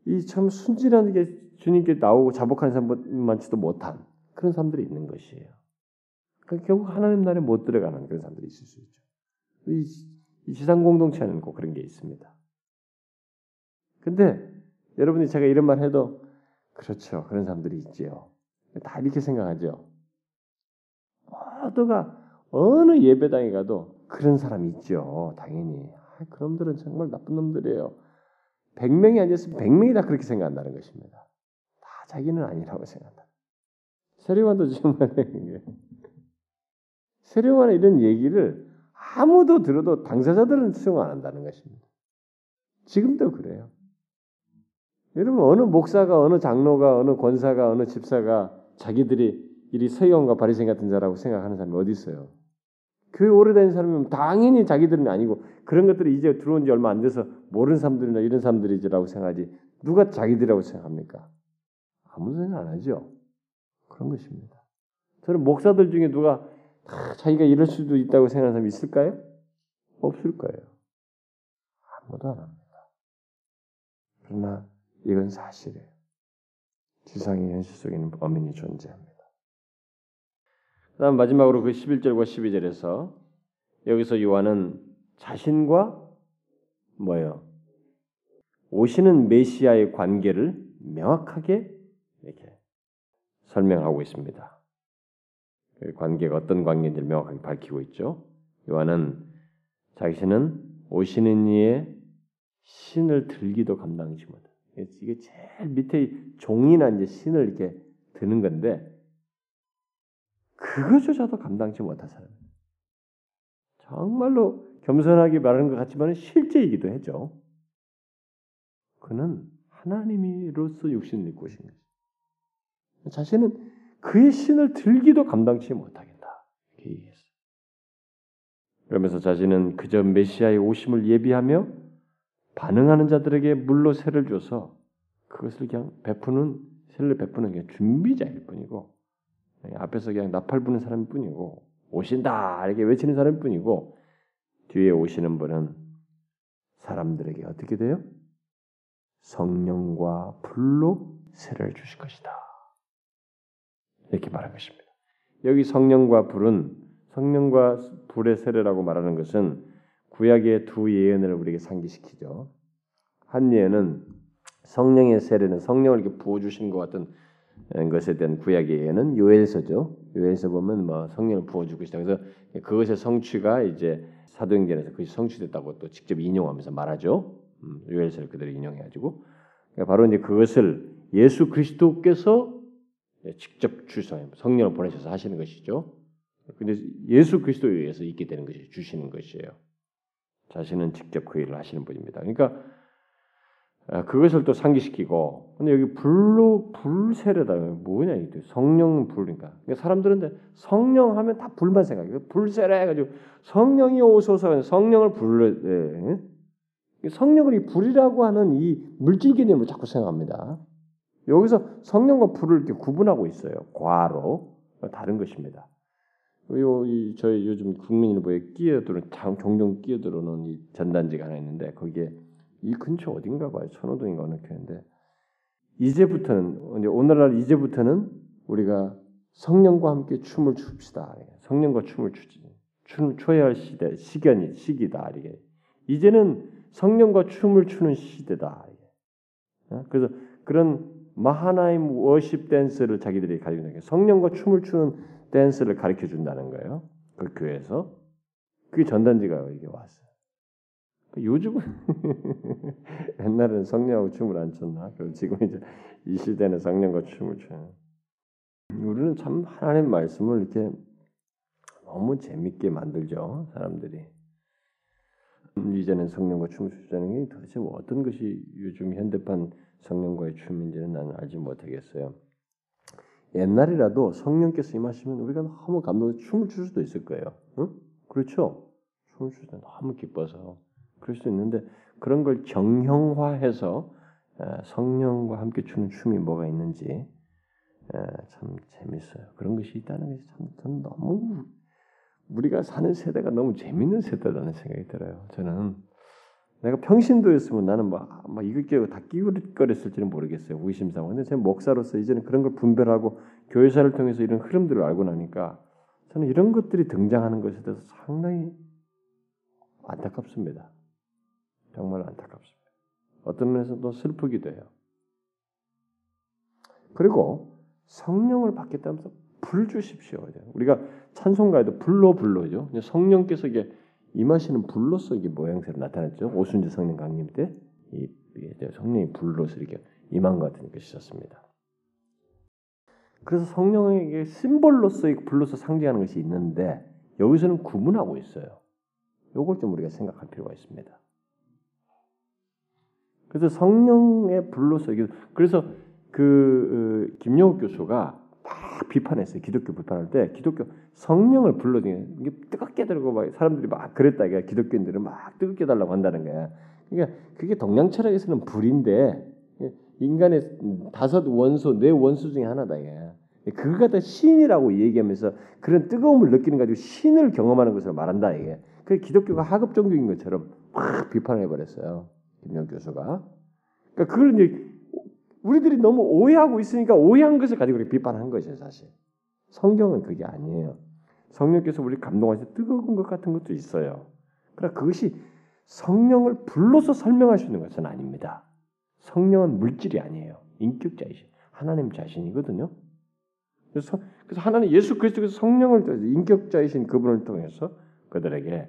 A: 이 참 순진한 게 주님께 나오고 자복하는 사람 많지도 못한 그런 사람들이 있는 것이에요. 그러니까 결국 하나님 나라에 못 들어가는 그런 사람들이 있을 수 있죠. 이, 이 지상 공동체는 꼭 그런 게 있습니다. 근데 여러분이 제가 이런 말 해도 그렇죠. 그런 사람들이 있지요. 다 이렇게 생각하죠. 모두가 어느 예배당에 가도 그런 사람이 있죠. 당연히. 아, 그놈들은 정말 나쁜 놈들이에요. 100명이 앉았으면 100명이 다 그렇게 생각한다는 것입니다. 다 자기는 아니라고 생각한다. 세례관도 지금 세례관의 이런 얘기를 아무도 들어도 당사자들은 수용 안 한다는 것입니다. 지금도 그래요. 여러분 어느 목사가 어느 장로가 어느 권사가 어느 집사가 자기들이 이리 서기관과 바리새인 같은 자라고 생각하는 사람이 어디 있어요? 교회 오래된 사람이면 당연히 자기들은 아니고 그런 것들이 이제 들어온 지 얼마 안 돼서 모르는 사람들이나 이런 사람들이지라고 생각하지 누가 자기들이라고 생각합니까? 아무 생각 안 하죠. 그런 것입니다. 저는 목사들 중에 누가 자기가 이럴 수도 있다고 생각하는 사람이 있을까요? 없을 거예요. 아무도 안 합니다. 그러나 이건 사실이에요. 지상의 현실 속에는 범인이 존재합니다. 그 다음 마지막으로 그 11절과 12절에서 여기서 요한은 자신과 뭐예요? 오시는 메시아의 관계를 명확하게 이렇게 설명하고 있습니다. 그 관계가 어떤 관계인지 명확하게 밝히고 있죠. 요한은 자신은 오시는 이의 신을 들기도 감당하지 못해. 이게 제일 밑에 종이나 이제 신을 이렇게 드는 건데 그것조차도 감당치 못한 사람. 정말로 겸손하게 말하는 것 같지만 실제이기도 했죠. 그는 하나님이로서 육신을 입고 오신 거죠. 자신은 그의 신을 들기도 감당치 못하겠다. 그러면서 자신은 그저 메시아의 오심을 예비하며 반응하는 자들에게 물로 세를 줘서 그것을 그냥 베푸는 세를 베푸는 게 준비자일 뿐이고 앞에서 그냥 나팔 부는 사람일 뿐이고 오신다 이렇게 외치는 사람일 뿐이고 뒤에 오시는 분은 사람들에게 어떻게 돼요? 성령과 불로 세를 주실 것이다. 이렇게 말한 것입니다. 여기 성령과 불은 성령과 불의 세례라고 말하는 것은 구약의 두 예언을 우리에게 상기시키죠. 한 예언은 성령의 세례는 성령을 이렇게 부어 주신 것 같은 것에 대한 예언은 요엘서죠. 요엘서 보면 뭐 성령을 부어 주고 있다. 그래서 그것의 성취가 이제 사도행전에서 그것이 성취됐다고 또 직접 인용하면서 말하죠. 음, 요엘서를 그대로 인용해가지고 그러니까 바로 이제 그것을 예수 그리스도께서 직접 주셔 성령을 보내셔서 하시는 것이죠. 근데 예수 그리스도에 의해서 있게 되는 것이 주시는 것이에요. 자신은 직접 그 일을 하시는 분입니다. 그러니까 아, 그것을 또 상기시키고 근데 여기 불로 불세례다. 뭐냐 이게 성령 불니까. 그러니까 사람들은 성령 하면 다 불만 생각해요. 불세례 해가지고 성령이 오소서. 성령을 불러 네. 성령을 이 불이라고 하는 이 물질 개념으로 자꾸 생각합니다. 여기서 성령과 불을 이렇게 구분하고 있어요. 과로. 다른 것입니다. 요, 이, 저희 요즘 국민일보에 끼어들어 종종 끼어들어오는 이 전단지가 하나 있는데 거기에 이 근처 어딘가 봐요. 천호동인가 어느 교회인데 이제부터는 오늘날 이제부터는 우리가 성령과 함께 춤을 춥시다. 성령과 춤을 추지. 춤 춰야 할 시대 시간이 시기다. 이게 이제는 성령과 춤을 추는 시대다. 어? 그래서 그런 마하나임 워십 댄스를 자기들이 가지고 있는 게 성령과 춤을 추는 댄스를 가르쳐 준다는 거예요. 그 교회에서 그게 전단지가 이게 왔어요. 요즘은 옛날에는 성령하고 춤을 안 췄나? 그리고 지금 이제 이 시대는 성령과 춤을 춰요. 우리는 참 하나님 말씀을 이렇게 너무 재밌게 만들죠 사람들이. 이제는 성령과 춤을 추자는 게 도대체 뭐 어떤 것이 요즘 현대판 성령과의 춤인지는 나는 알지 못하겠어요. 옛날이라도 성령께서 임하시면 우리가 너무 감동해 춤을 출 수도 있을 거예요. 응? 그렇죠? 춤을 출때 너무 기뻐서 그럴 수 있는데 그런 걸 정형화해서 성령과 함께 추는 춤이 뭐가 있는지 참 재밌어요. 그런 것이 있다는 것이 참 저는 너무 우리가 사는 세대가 너무 재밌는 세대라는 생각이 들어요. 저는 내가 평신도였으면 나는 뭐, 뭐 이것 끼고 다 끼우거렸을지는 모르겠어요. 의심상. 근데 제 목사로서 이제는 그런 걸 분별하고 교회사를 통해서 이런 흐름들을 알고 나니까 저는 이런 것들이 등장하는 것에 대해서 상당히 안타깝습니다. 정말 안타깝습니다. 어떤 면에서도 슬프기도 해요. 그리고 성령을 받겠다면서 불 주십시오. 우리가 찬송가에도 불로 불로죠. 성령께서 이게 임하시는 불로서 이게 모양새로 나타났죠. 오순절 성령 강림 때 이 성령이 불로서 이렇게 임한 것 같은 것이 있었습니다. 그래서 성령에게 심볼로서 불로서 상징하는 것이 있는데 여기서는 구분하고 있어요. 이걸 좀 우리가 생각할 필요가 있습니다. 그래서 성령의 불로서 그래서 그 어, 김영욱 교수가 막 비판했어요. 기독교 비판할 때 기독교 성령을 불러 이게 뜨겁게 들고 막 사람들이 막 그랬다 이게 기독교인들은 막 뜨겁게 달라고 한다는 거야. 그러니까 그게 동양 철학에서는 불인데 인간의 다섯 원소 네 원소 중에 하나다 이게. 그걸 갖다 신이라고 얘기하면서 그런 뜨거움을 느끼는 가지고 신을 경험하는 것을 말한다 이게. 그 기독교가 하급 종교인 것처럼 막 비판해 버렸어요. 김영 교수가. 그러니까 그걸 이제 우리들이 너무 오해하고 있으니까 오해한 것을 가지고 비판한 거죠, 사실. 성경은 그게 아니에요. 성령께서 우리 감동하셔 뜨거운 것 같은 것도 있어요. 그러나 그것이 성령을 불러서 설명할 수 있는 것은 아닙니다. 성령은 물질이 아니에요. 인격자이신 하나님 자신이거든요. 그래서, 그래서 하나님 예수 그리스도께서 성령을 인격자이신 그분을 통해서 그들에게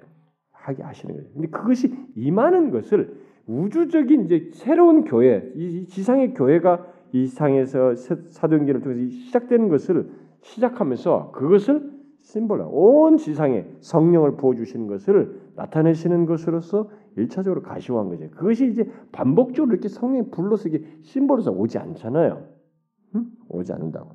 A: 하게 하시는 거예요. 근데 그것이 임하는 것을 우주적인 이제 새로운 교회, 이 지상의 교회가 이 상에서 사도행전을 통해서 시작되는 것을 시작하면서 그것을 심벌, 온 지상에 성령을 부어 주시는 것을 나타내시는 것으로서 일차적으로 가시화한 거죠. 그것이 이제 반복적으로 이렇게 성령이 불러서 이게 심벌로서 오지 않잖아요. 응? 오지 않는다고.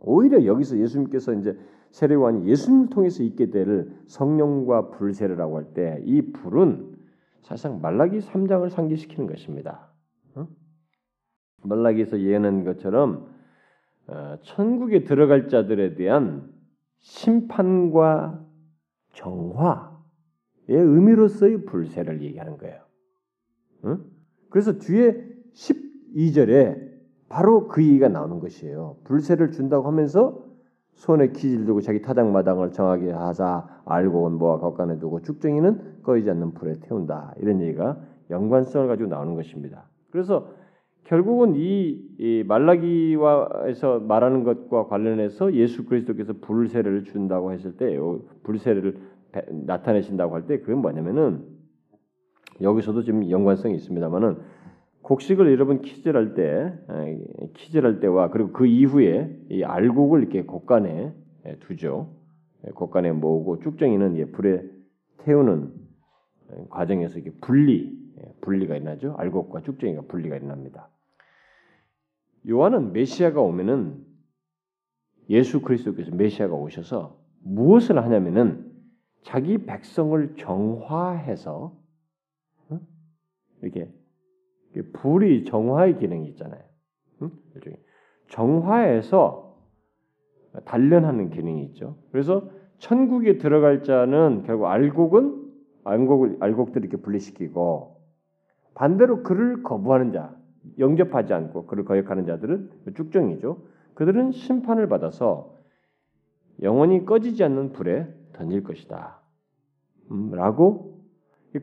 A: 오히려 여기서 예수님께서 이제 세례관이 예수님을 통해서 있게 될 성령과 불세례라고 할 때 이 불은 사실상 말라기 3장을 상기시키는 것입니다. 응? 말라기에서 예언한 것처럼 어, 천국에 들어갈 자들에 대한 심판과 정화의 의미로서의 불세를 얘기하는 거예요. 응? 그래서 뒤에 12절에 바로 그 얘기가 나오는 것이에요. 불세를 준다고 하면서 손에 기질 두고 자기 타작마당을 정하게 하자 알고 온 모아 겉간에 두고 쭉정이는 꺼이지 않는 불에 태운다. 이런 얘기가 연관성을 가지고 나오는 것입니다. 그래서 결국은 이, 이 말라기와에서 말하는 것과 관련해서 예수 그리스도께서 불세를 준다고 했을 때 불세를 나타내신다고 할 때 그건 뭐냐면은 여기서도 지금 연관성이 있습니다만은 곡식을 여러분 키질할 때 키질할 때와 그리고 그 이후에 이 알곡을 이렇게 곡간에 두죠. 곡간에 모으고 쭉정이는 불에 태우는 과정에서 이게 분리 분리가 일어나죠. 알곡과 쭉정이가 분리가 일어납니다. 요한은 메시아가 오면은 예수 그리스도께서 메시아가 오셔서 무엇을 하냐면은 자기 백성을 정화해서 이렇게 불이 정화의 기능이 있잖아요. 정화해서 단련하는 기능이 있죠. 그래서 천국에 들어갈 자는 결국 알곡은 알곡을 알곡들 이렇게 분리시키고 반대로 그를 거부하는 자, 영접하지 않고 그를 거역하는 자들은 쭉정이죠. 그들은 심판을 받아서 영원히 꺼지지 않는 불에 던질 것이다. 음, 라고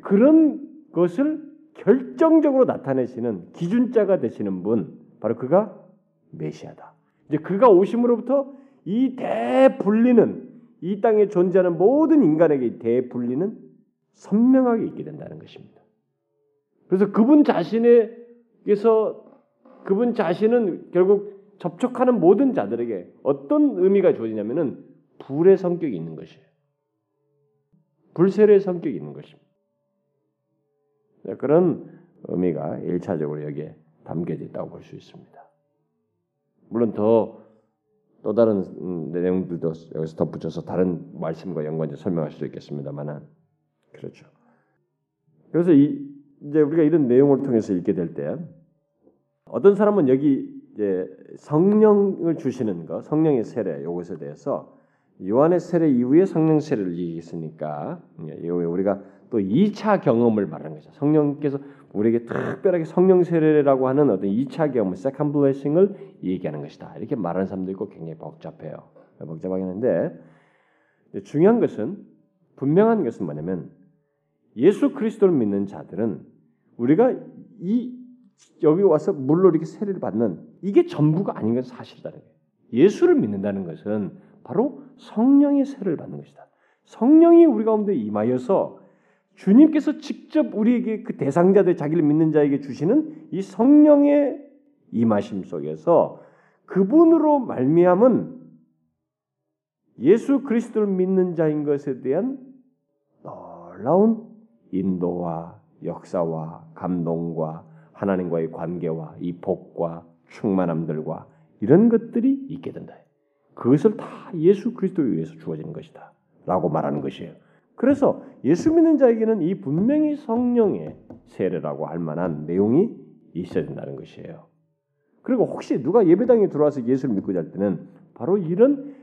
A: 그런 것을 결정적으로 나타내시는 기준자가 되시는 분 바로 그가 메시아다. 이제 그가 오심으로부터 이 대분리는 이 땅에 존재하는 모든 인간에게 대분리는 선명하게 있게 된다는 것입니다. 그래서 그분 자신에게서 그분 자신은 결국 접촉하는 모든 자들에게 어떤 의미가 주어지냐면은 불의 성격이 있는 것이에요. 불세례의 성격이 있는 것입니다. 그런 의미가 일차적으로 여기에 담겨져 있다고 볼 수 있습니다. 물론 더 또 다른 음, 내용들도 여기서 덧붙여서 다른 말씀과 연관해 설명할 수도 있겠습니다만은 그렇죠. 그래서 이, 이제 우리가 이런 내용을 통해서 읽게 될 때 어떤 사람은 여기 이제 성령을 주시는 것, 성령의 세례 이것에 대해서 요한의 세례 이후에 성령 세례를 얘기했으니까 우리가 또 2차 경험을 말하는 거죠. 성령께서 우리에게 특별하게 성령 세례라고 하는 어떤 2차 경험, second blessing을 얘기하는 것이다. 이렇게 말하는 사람도 있고 굉장히 복잡해요. 복잡하긴 한데 중요한 것은 분명한 것은 뭐냐면 예수 그리스도를 믿는 자들은 우리가 이 여기 와서 물로 이렇게 세례를 받는 이게 전부가 아닌 건 사실이라는 거예요. 예수를 믿는다는 것은 바로 성령의 세례를 받는 것이다. 성령이 우리 가운데 임하여서 주님께서 직접 우리에게 그 대상자들 자기를 믿는 자에게 주시는 이 성령의 임하심 속에서 그분으로 말미암은 예수 그리스도를 믿는 자인 것에 대한 놀라운 인도와 역사와 감동과 하나님과의 관계와 이 복과 충만함들과 이런 것들이 있게 된다. 그것을 다 예수 그리스도에 의해서 주어지는 것이다. 라고 말하는 것이에요. 그래서 예수 믿는 자에게는 이 분명히 성령의 세례라고 할 만한 내용이 있어야 된다는 것이에요. 그리고 혹시 누가 예배당에 들어와서 예수를 믿고 잘 때는 바로 이런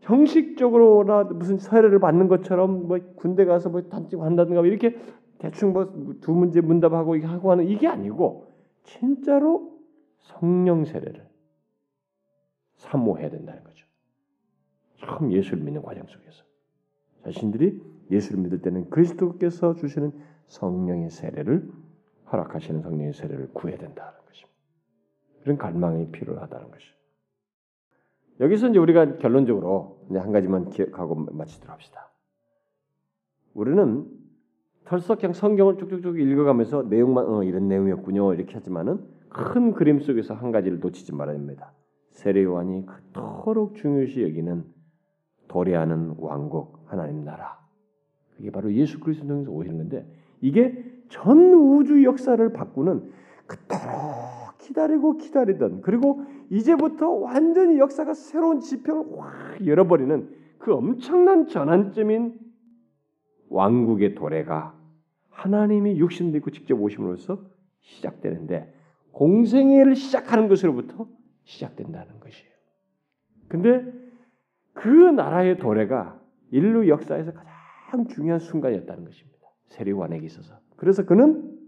A: 형식적으로나 무슨 세례를 받는 것처럼 뭐 군대 가서 뭐 단집 한다든가 이렇게 대충 뭐 두 문제 문답하고 하고 하는 이게 아니고 진짜로 성령 세례를 사모해야 된다는 거죠. 처음 예수를 믿는 과정 속에서 자신들이 예수를 믿을 때는 그리스도께서 주시는 성령의 세례를 허락하시는 성령의 세례를 구해야 된다는 것입니다. 그런 갈망이 필요하다는 것이. 여기서 이제 우리가 결론적으로 한 가지만 기억하고 마치도록 합시다. 우리는 털썩 그냥 성경을 쭉쭉쭉 읽어가면서 내용만 어, 이런 내용이었군요 이렇게 하지만은 큰 그림 속에서 한 가지를 놓치지 말아야 됩니다. 세례 요한이 그토록 중요시 여기는 도래하는 왕국 하나님 나라. 그게 바로 예수 그리스도 통해서 오시는 건데 이게 전 우주 역사를 바꾸는 그토록 기다리고 기다리던 그리고 이제부터 완전히 역사가 새로운 지평을 확 열어버리는 그 엄청난 전환점인 왕국의 도래가 하나님이 육신도 있고 직접 오심으로써 시작되는데 공생애를 시작하는 것으로부터 시작된다는 것이에요. 근데 그 나라의 도래가 인류 역사에서 가장 중요한 순간이었다는 것입니다. 세례관에게 있어서. 그래서 그는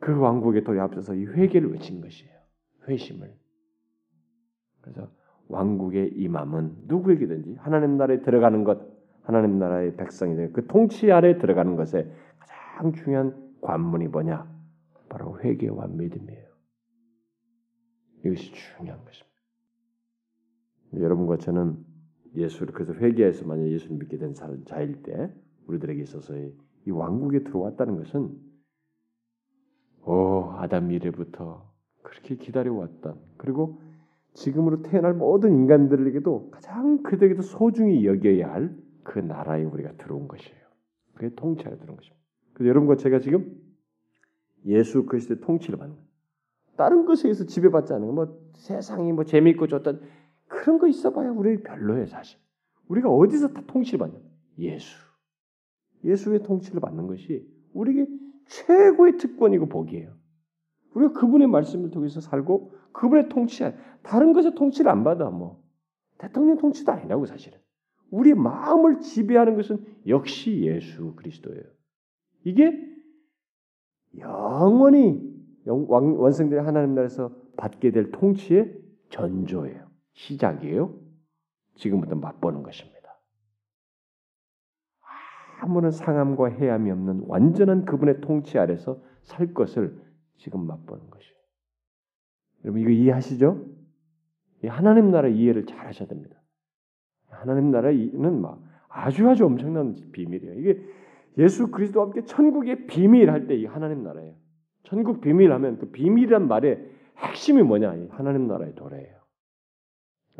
A: 그 왕국의 도래 앞서서 이 회개를 외친 것이에요. 회심을. 그래서 왕국의 임함은 누구에게든지 하나님 나라에 들어가는 것, 하나님 나라의 백성이 되는 그 통치 아래 들어가는 것에 가장 중요한 관문이 뭐냐? 바로 회개와 믿음이에요. 이것이 중요한 것입니다. 여러분과 저는 예수를 그래서 회개해서 만약 예수를 믿게 된 자일 때 우리들에게 있어서 이 왕국에 들어왔다는 것은 오 아담 이래부터 그렇게 기다려왔던 그리고 지금으로 태어날 모든 인간들에게도 가장 그들에게도 소중히 여겨야 할 그 나라에 우리가 들어온 것이에요. 그게 통치하에 들어온 것입니다. 그래서 여러분과 제가 지금 예수 그리스도의 통치를 받는. 다른 것에 의해서 지배받지 않은 뭐 세상이 뭐 재미있고 좋던 그런 거 있어봐야 우리 별로예요 사실. 우리가 어디서 다 통치를 받냐? 예수. 예수의 통치를 받는 것이 우리에게 최고의 특권이고 복이에요. 우리가 그분의 말씀을 통해서 살고 그분의 통치 다른 것에 통치를 안 받아 뭐 대통령 통치도 아니라고 사실은 우리 마음을 지배하는 것은 역시 예수 그리스도예요. 이게 영원히 원성들의 하나님 나라에서 받게 될 통치의 전조예요. 시작이에요. 지금부터 맛보는 것입니다. 아무런 상함과 해함이 없는 완전한 그분의 통치 아래서 살 것을 지금 맛보는 것이에요. 여러분 이거 이해하시죠? 하나님 나라 이해를 잘 하셔야 됩니다. 하나님 나라는 막 아주 아주 엄청난 비밀이에요. 이게 예수 그리스도와 함께 천국의 비밀 할 때 이 하나님 나라예요. 천국 비밀 하면 그 비밀이란 말의 핵심이 뭐냐? 하나님 나라의 도래예요.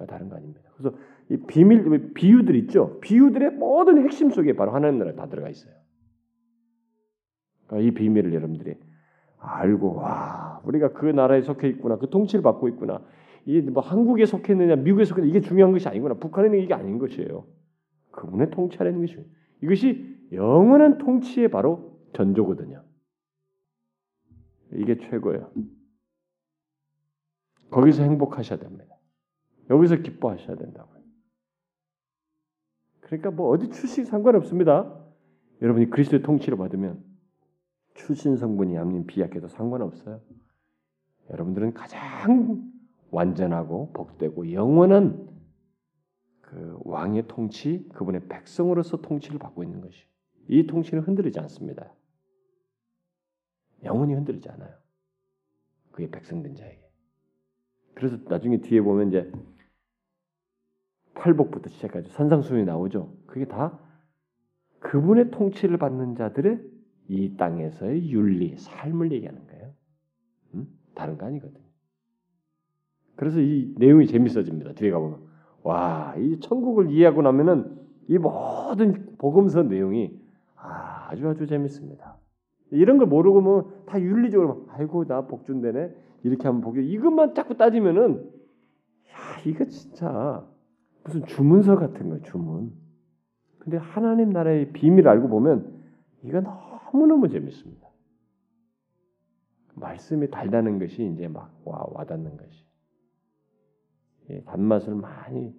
A: 다른 거 아닙니다. 그래서 이 비밀 비유들 있죠. 비유들의 모든 핵심 속에 바로 하나님 나라 다 들어가 있어요. 그러니까 이 비밀을 여러분들이 알고 와 우리가 그 나라에 속해 있구나, 그 통치를 받고 있구나. 이게 뭐 한국에 속했느냐, 미국에 속했느냐 이게 중요한 것이 아니구나. 북한에 있는 이게 아닌 것이에요. 그분의 통치하는 것이 이것이 영원한 통치의 바로 전조거든요. 이게 최고예요. 거기서 행복하셔야 됩니다. 여기서 기뻐하셔야 된다고요. 그러니까 뭐 어디 출신 상관없습니다. 여러분이 그리스도의 통치를 받으면 출신 성분이 아닌 비약해도 상관없어요. 여러분들은 가장 완전하고 복되고 영원한 그 왕의 통치, 그분의 백성으로서 통치를 받고 있는 것이. 이 통치는 흔들리지 않습니다. 영원히 흔들리지 않아요. 그게 백성된 자에게. 그래서 나중에 뒤에 보면 이제 팔복부터 시작하죠. 산상수훈이 나오죠. 그게 다 그분의 통치를 받는 자들의 이 땅에서의 윤리, 삶을 얘기하는 거예요. 음? 다른 거 아니거든요. 그래서 이 내용이 재밌어집니다. 뒤에 가보면 와, 이 천국을 이해하고 나면은 이 모든 복음서 내용이 아주 아주 재밌습니다. 이런 걸 모르고 뭐 다 윤리적으로 아이고 나 복준되네 이렇게 하면 복이 이것만 자꾸 따지면은 야 이거 진짜 무슨 주문서 같은 거예요, 주문. 근데 하나님 나라의 비밀을 알고 보면 이거 너무너무 재밌습니다. 말씀이 달다는 것이 이제 막 와, 와닿는 것이. 예, 단맛을 많이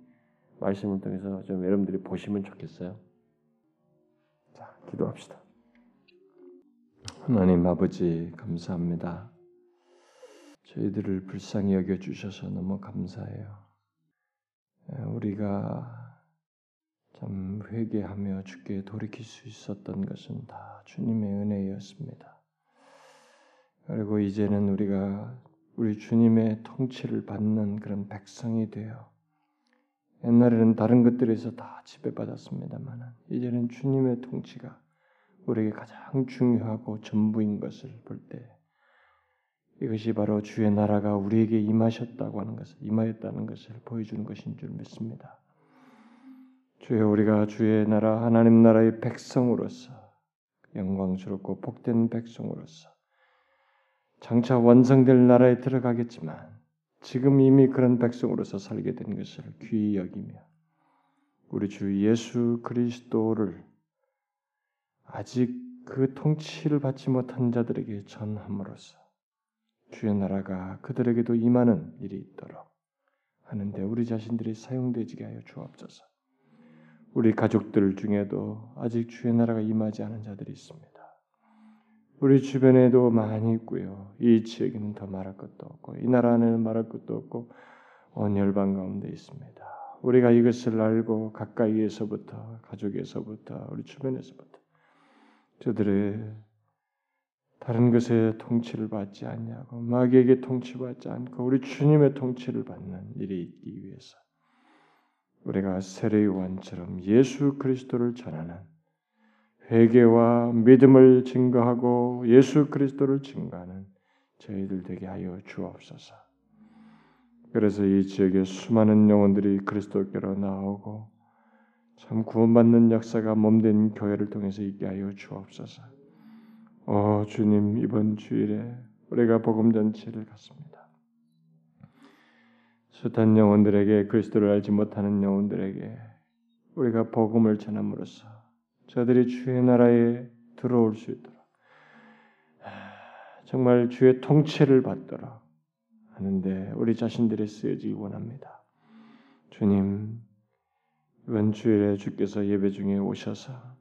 A: 말씀을 통해서 좀 여러분들이 보시면 좋겠어요. 자, 기도합시다. 하나님 아버지 감사합니다. 저희들을 불쌍히 여겨 주셔서 너무 감사해요. 예, 우리가 참 회개하며 주께 돌이킬 수 있었던 것은 다 주님의 은혜였습니다. 그리고 이제는 우리가 우리 주님의 통치를 받는 그런 백성이 되어 옛날에는 다른 것들에서 다 지배받았습니다만 이제는 주님의 통치가 우리에게 가장 중요하고 전부인 것을 볼 때 이것이 바로 주의 나라가 우리에게 임하셨다고 하는 것을 임하였다는 것을 보여주는 것인 줄 믿습니다. 주여 우리가 주의 나라 하나님 나라의 백성으로서 영광스럽고 복된 백성으로서 장차 완성될 나라에 들어가겠지만 지금 이미 그런 백성으로서 살게 된 것을 귀히 여기며 우리 주 예수 그리스도를 아직 그 통치를 받지 못한 자들에게 전함으로써 주의 나라가 그들에게도 임하는 일이 있도록 하는데 우리 자신들이 사용되지게 하여 주옵소서. 우리 가족들 중에도 아직 주의 나라가 임하지 않은 자들이 있습니다. 우리 주변에도 많이 있고요. 이 지역에는 더 말할 것도 없고 이 나라는 말할 것도 없고 온 열방 가운데 있습니다. 우리가 이것을 알고 가까이에서부터 가족에서부터 우리 주변에서부터 저들의 다른 것에 통치를 받지 않냐고 마귀에게 통치받지 않고 우리 주님의 통치를 받는 일이 있기 위해서 우리가 세례 요한처럼 예수 그리스도를 전하는 회개와 믿음을 증거하고 예수 그리스도를 증거하는 저희들 되게 하여 주옵소서. 그래서 이 지역에 수많은 영혼들이 그리스도께로 나오고 참 구원받는 역사가 몸된 교회를 통해서 있게 하여 주옵소서. 어 주님 이번 주일에 우리가 복음 전체를 갖습니다. 숱한 영혼들에게 그리스도를 알지 못하는 영혼들에게 우리가 복음을 전함으로써 저들이 주의 나라에 들어올 수 있도록 정말 주의 통치를 받도록 하는데 우리 자신들이 쓰여지기 원합니다. 주님 이번 주일에 주께서 예배 중에 오셔서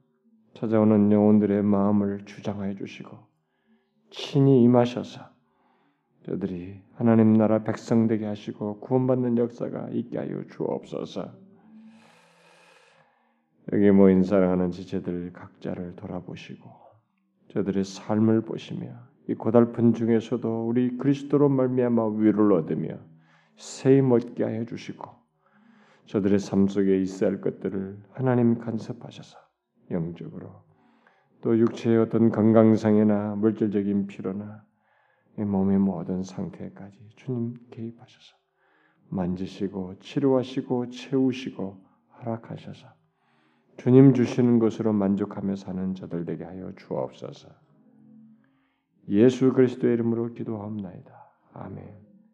A: 찾아오는 영혼들의 마음을 주장하여 주시고 친히 임하셔서 저들이 하나님 나라 백성 되게 하시고 구원받는 역사가 있게 하여 주옵소서. 여기 모인 사랑하는 지체들 각자를 돌아보시고 저들의 삶을 보시며 이 고달픈 중에서도 우리 그리스도로 말미암아 위로를 얻으며 세임 얻게 하여 주시고 저들의 삶 속에 있어야 할 것들을 하나님 간섭하셔서 영적으로 또 육체의 어떤 건강상이나 물질적인 피로나 몸의 모든 상태까지 주님 개입하셔서 만지시고 치료하시고 채우시고 허락하셔서 주님 주시는 것으로 만족하며 사는 자들 되게 하여 주옵소서. 예수 그리스도의 이름으로 기도합나이다. 아멘.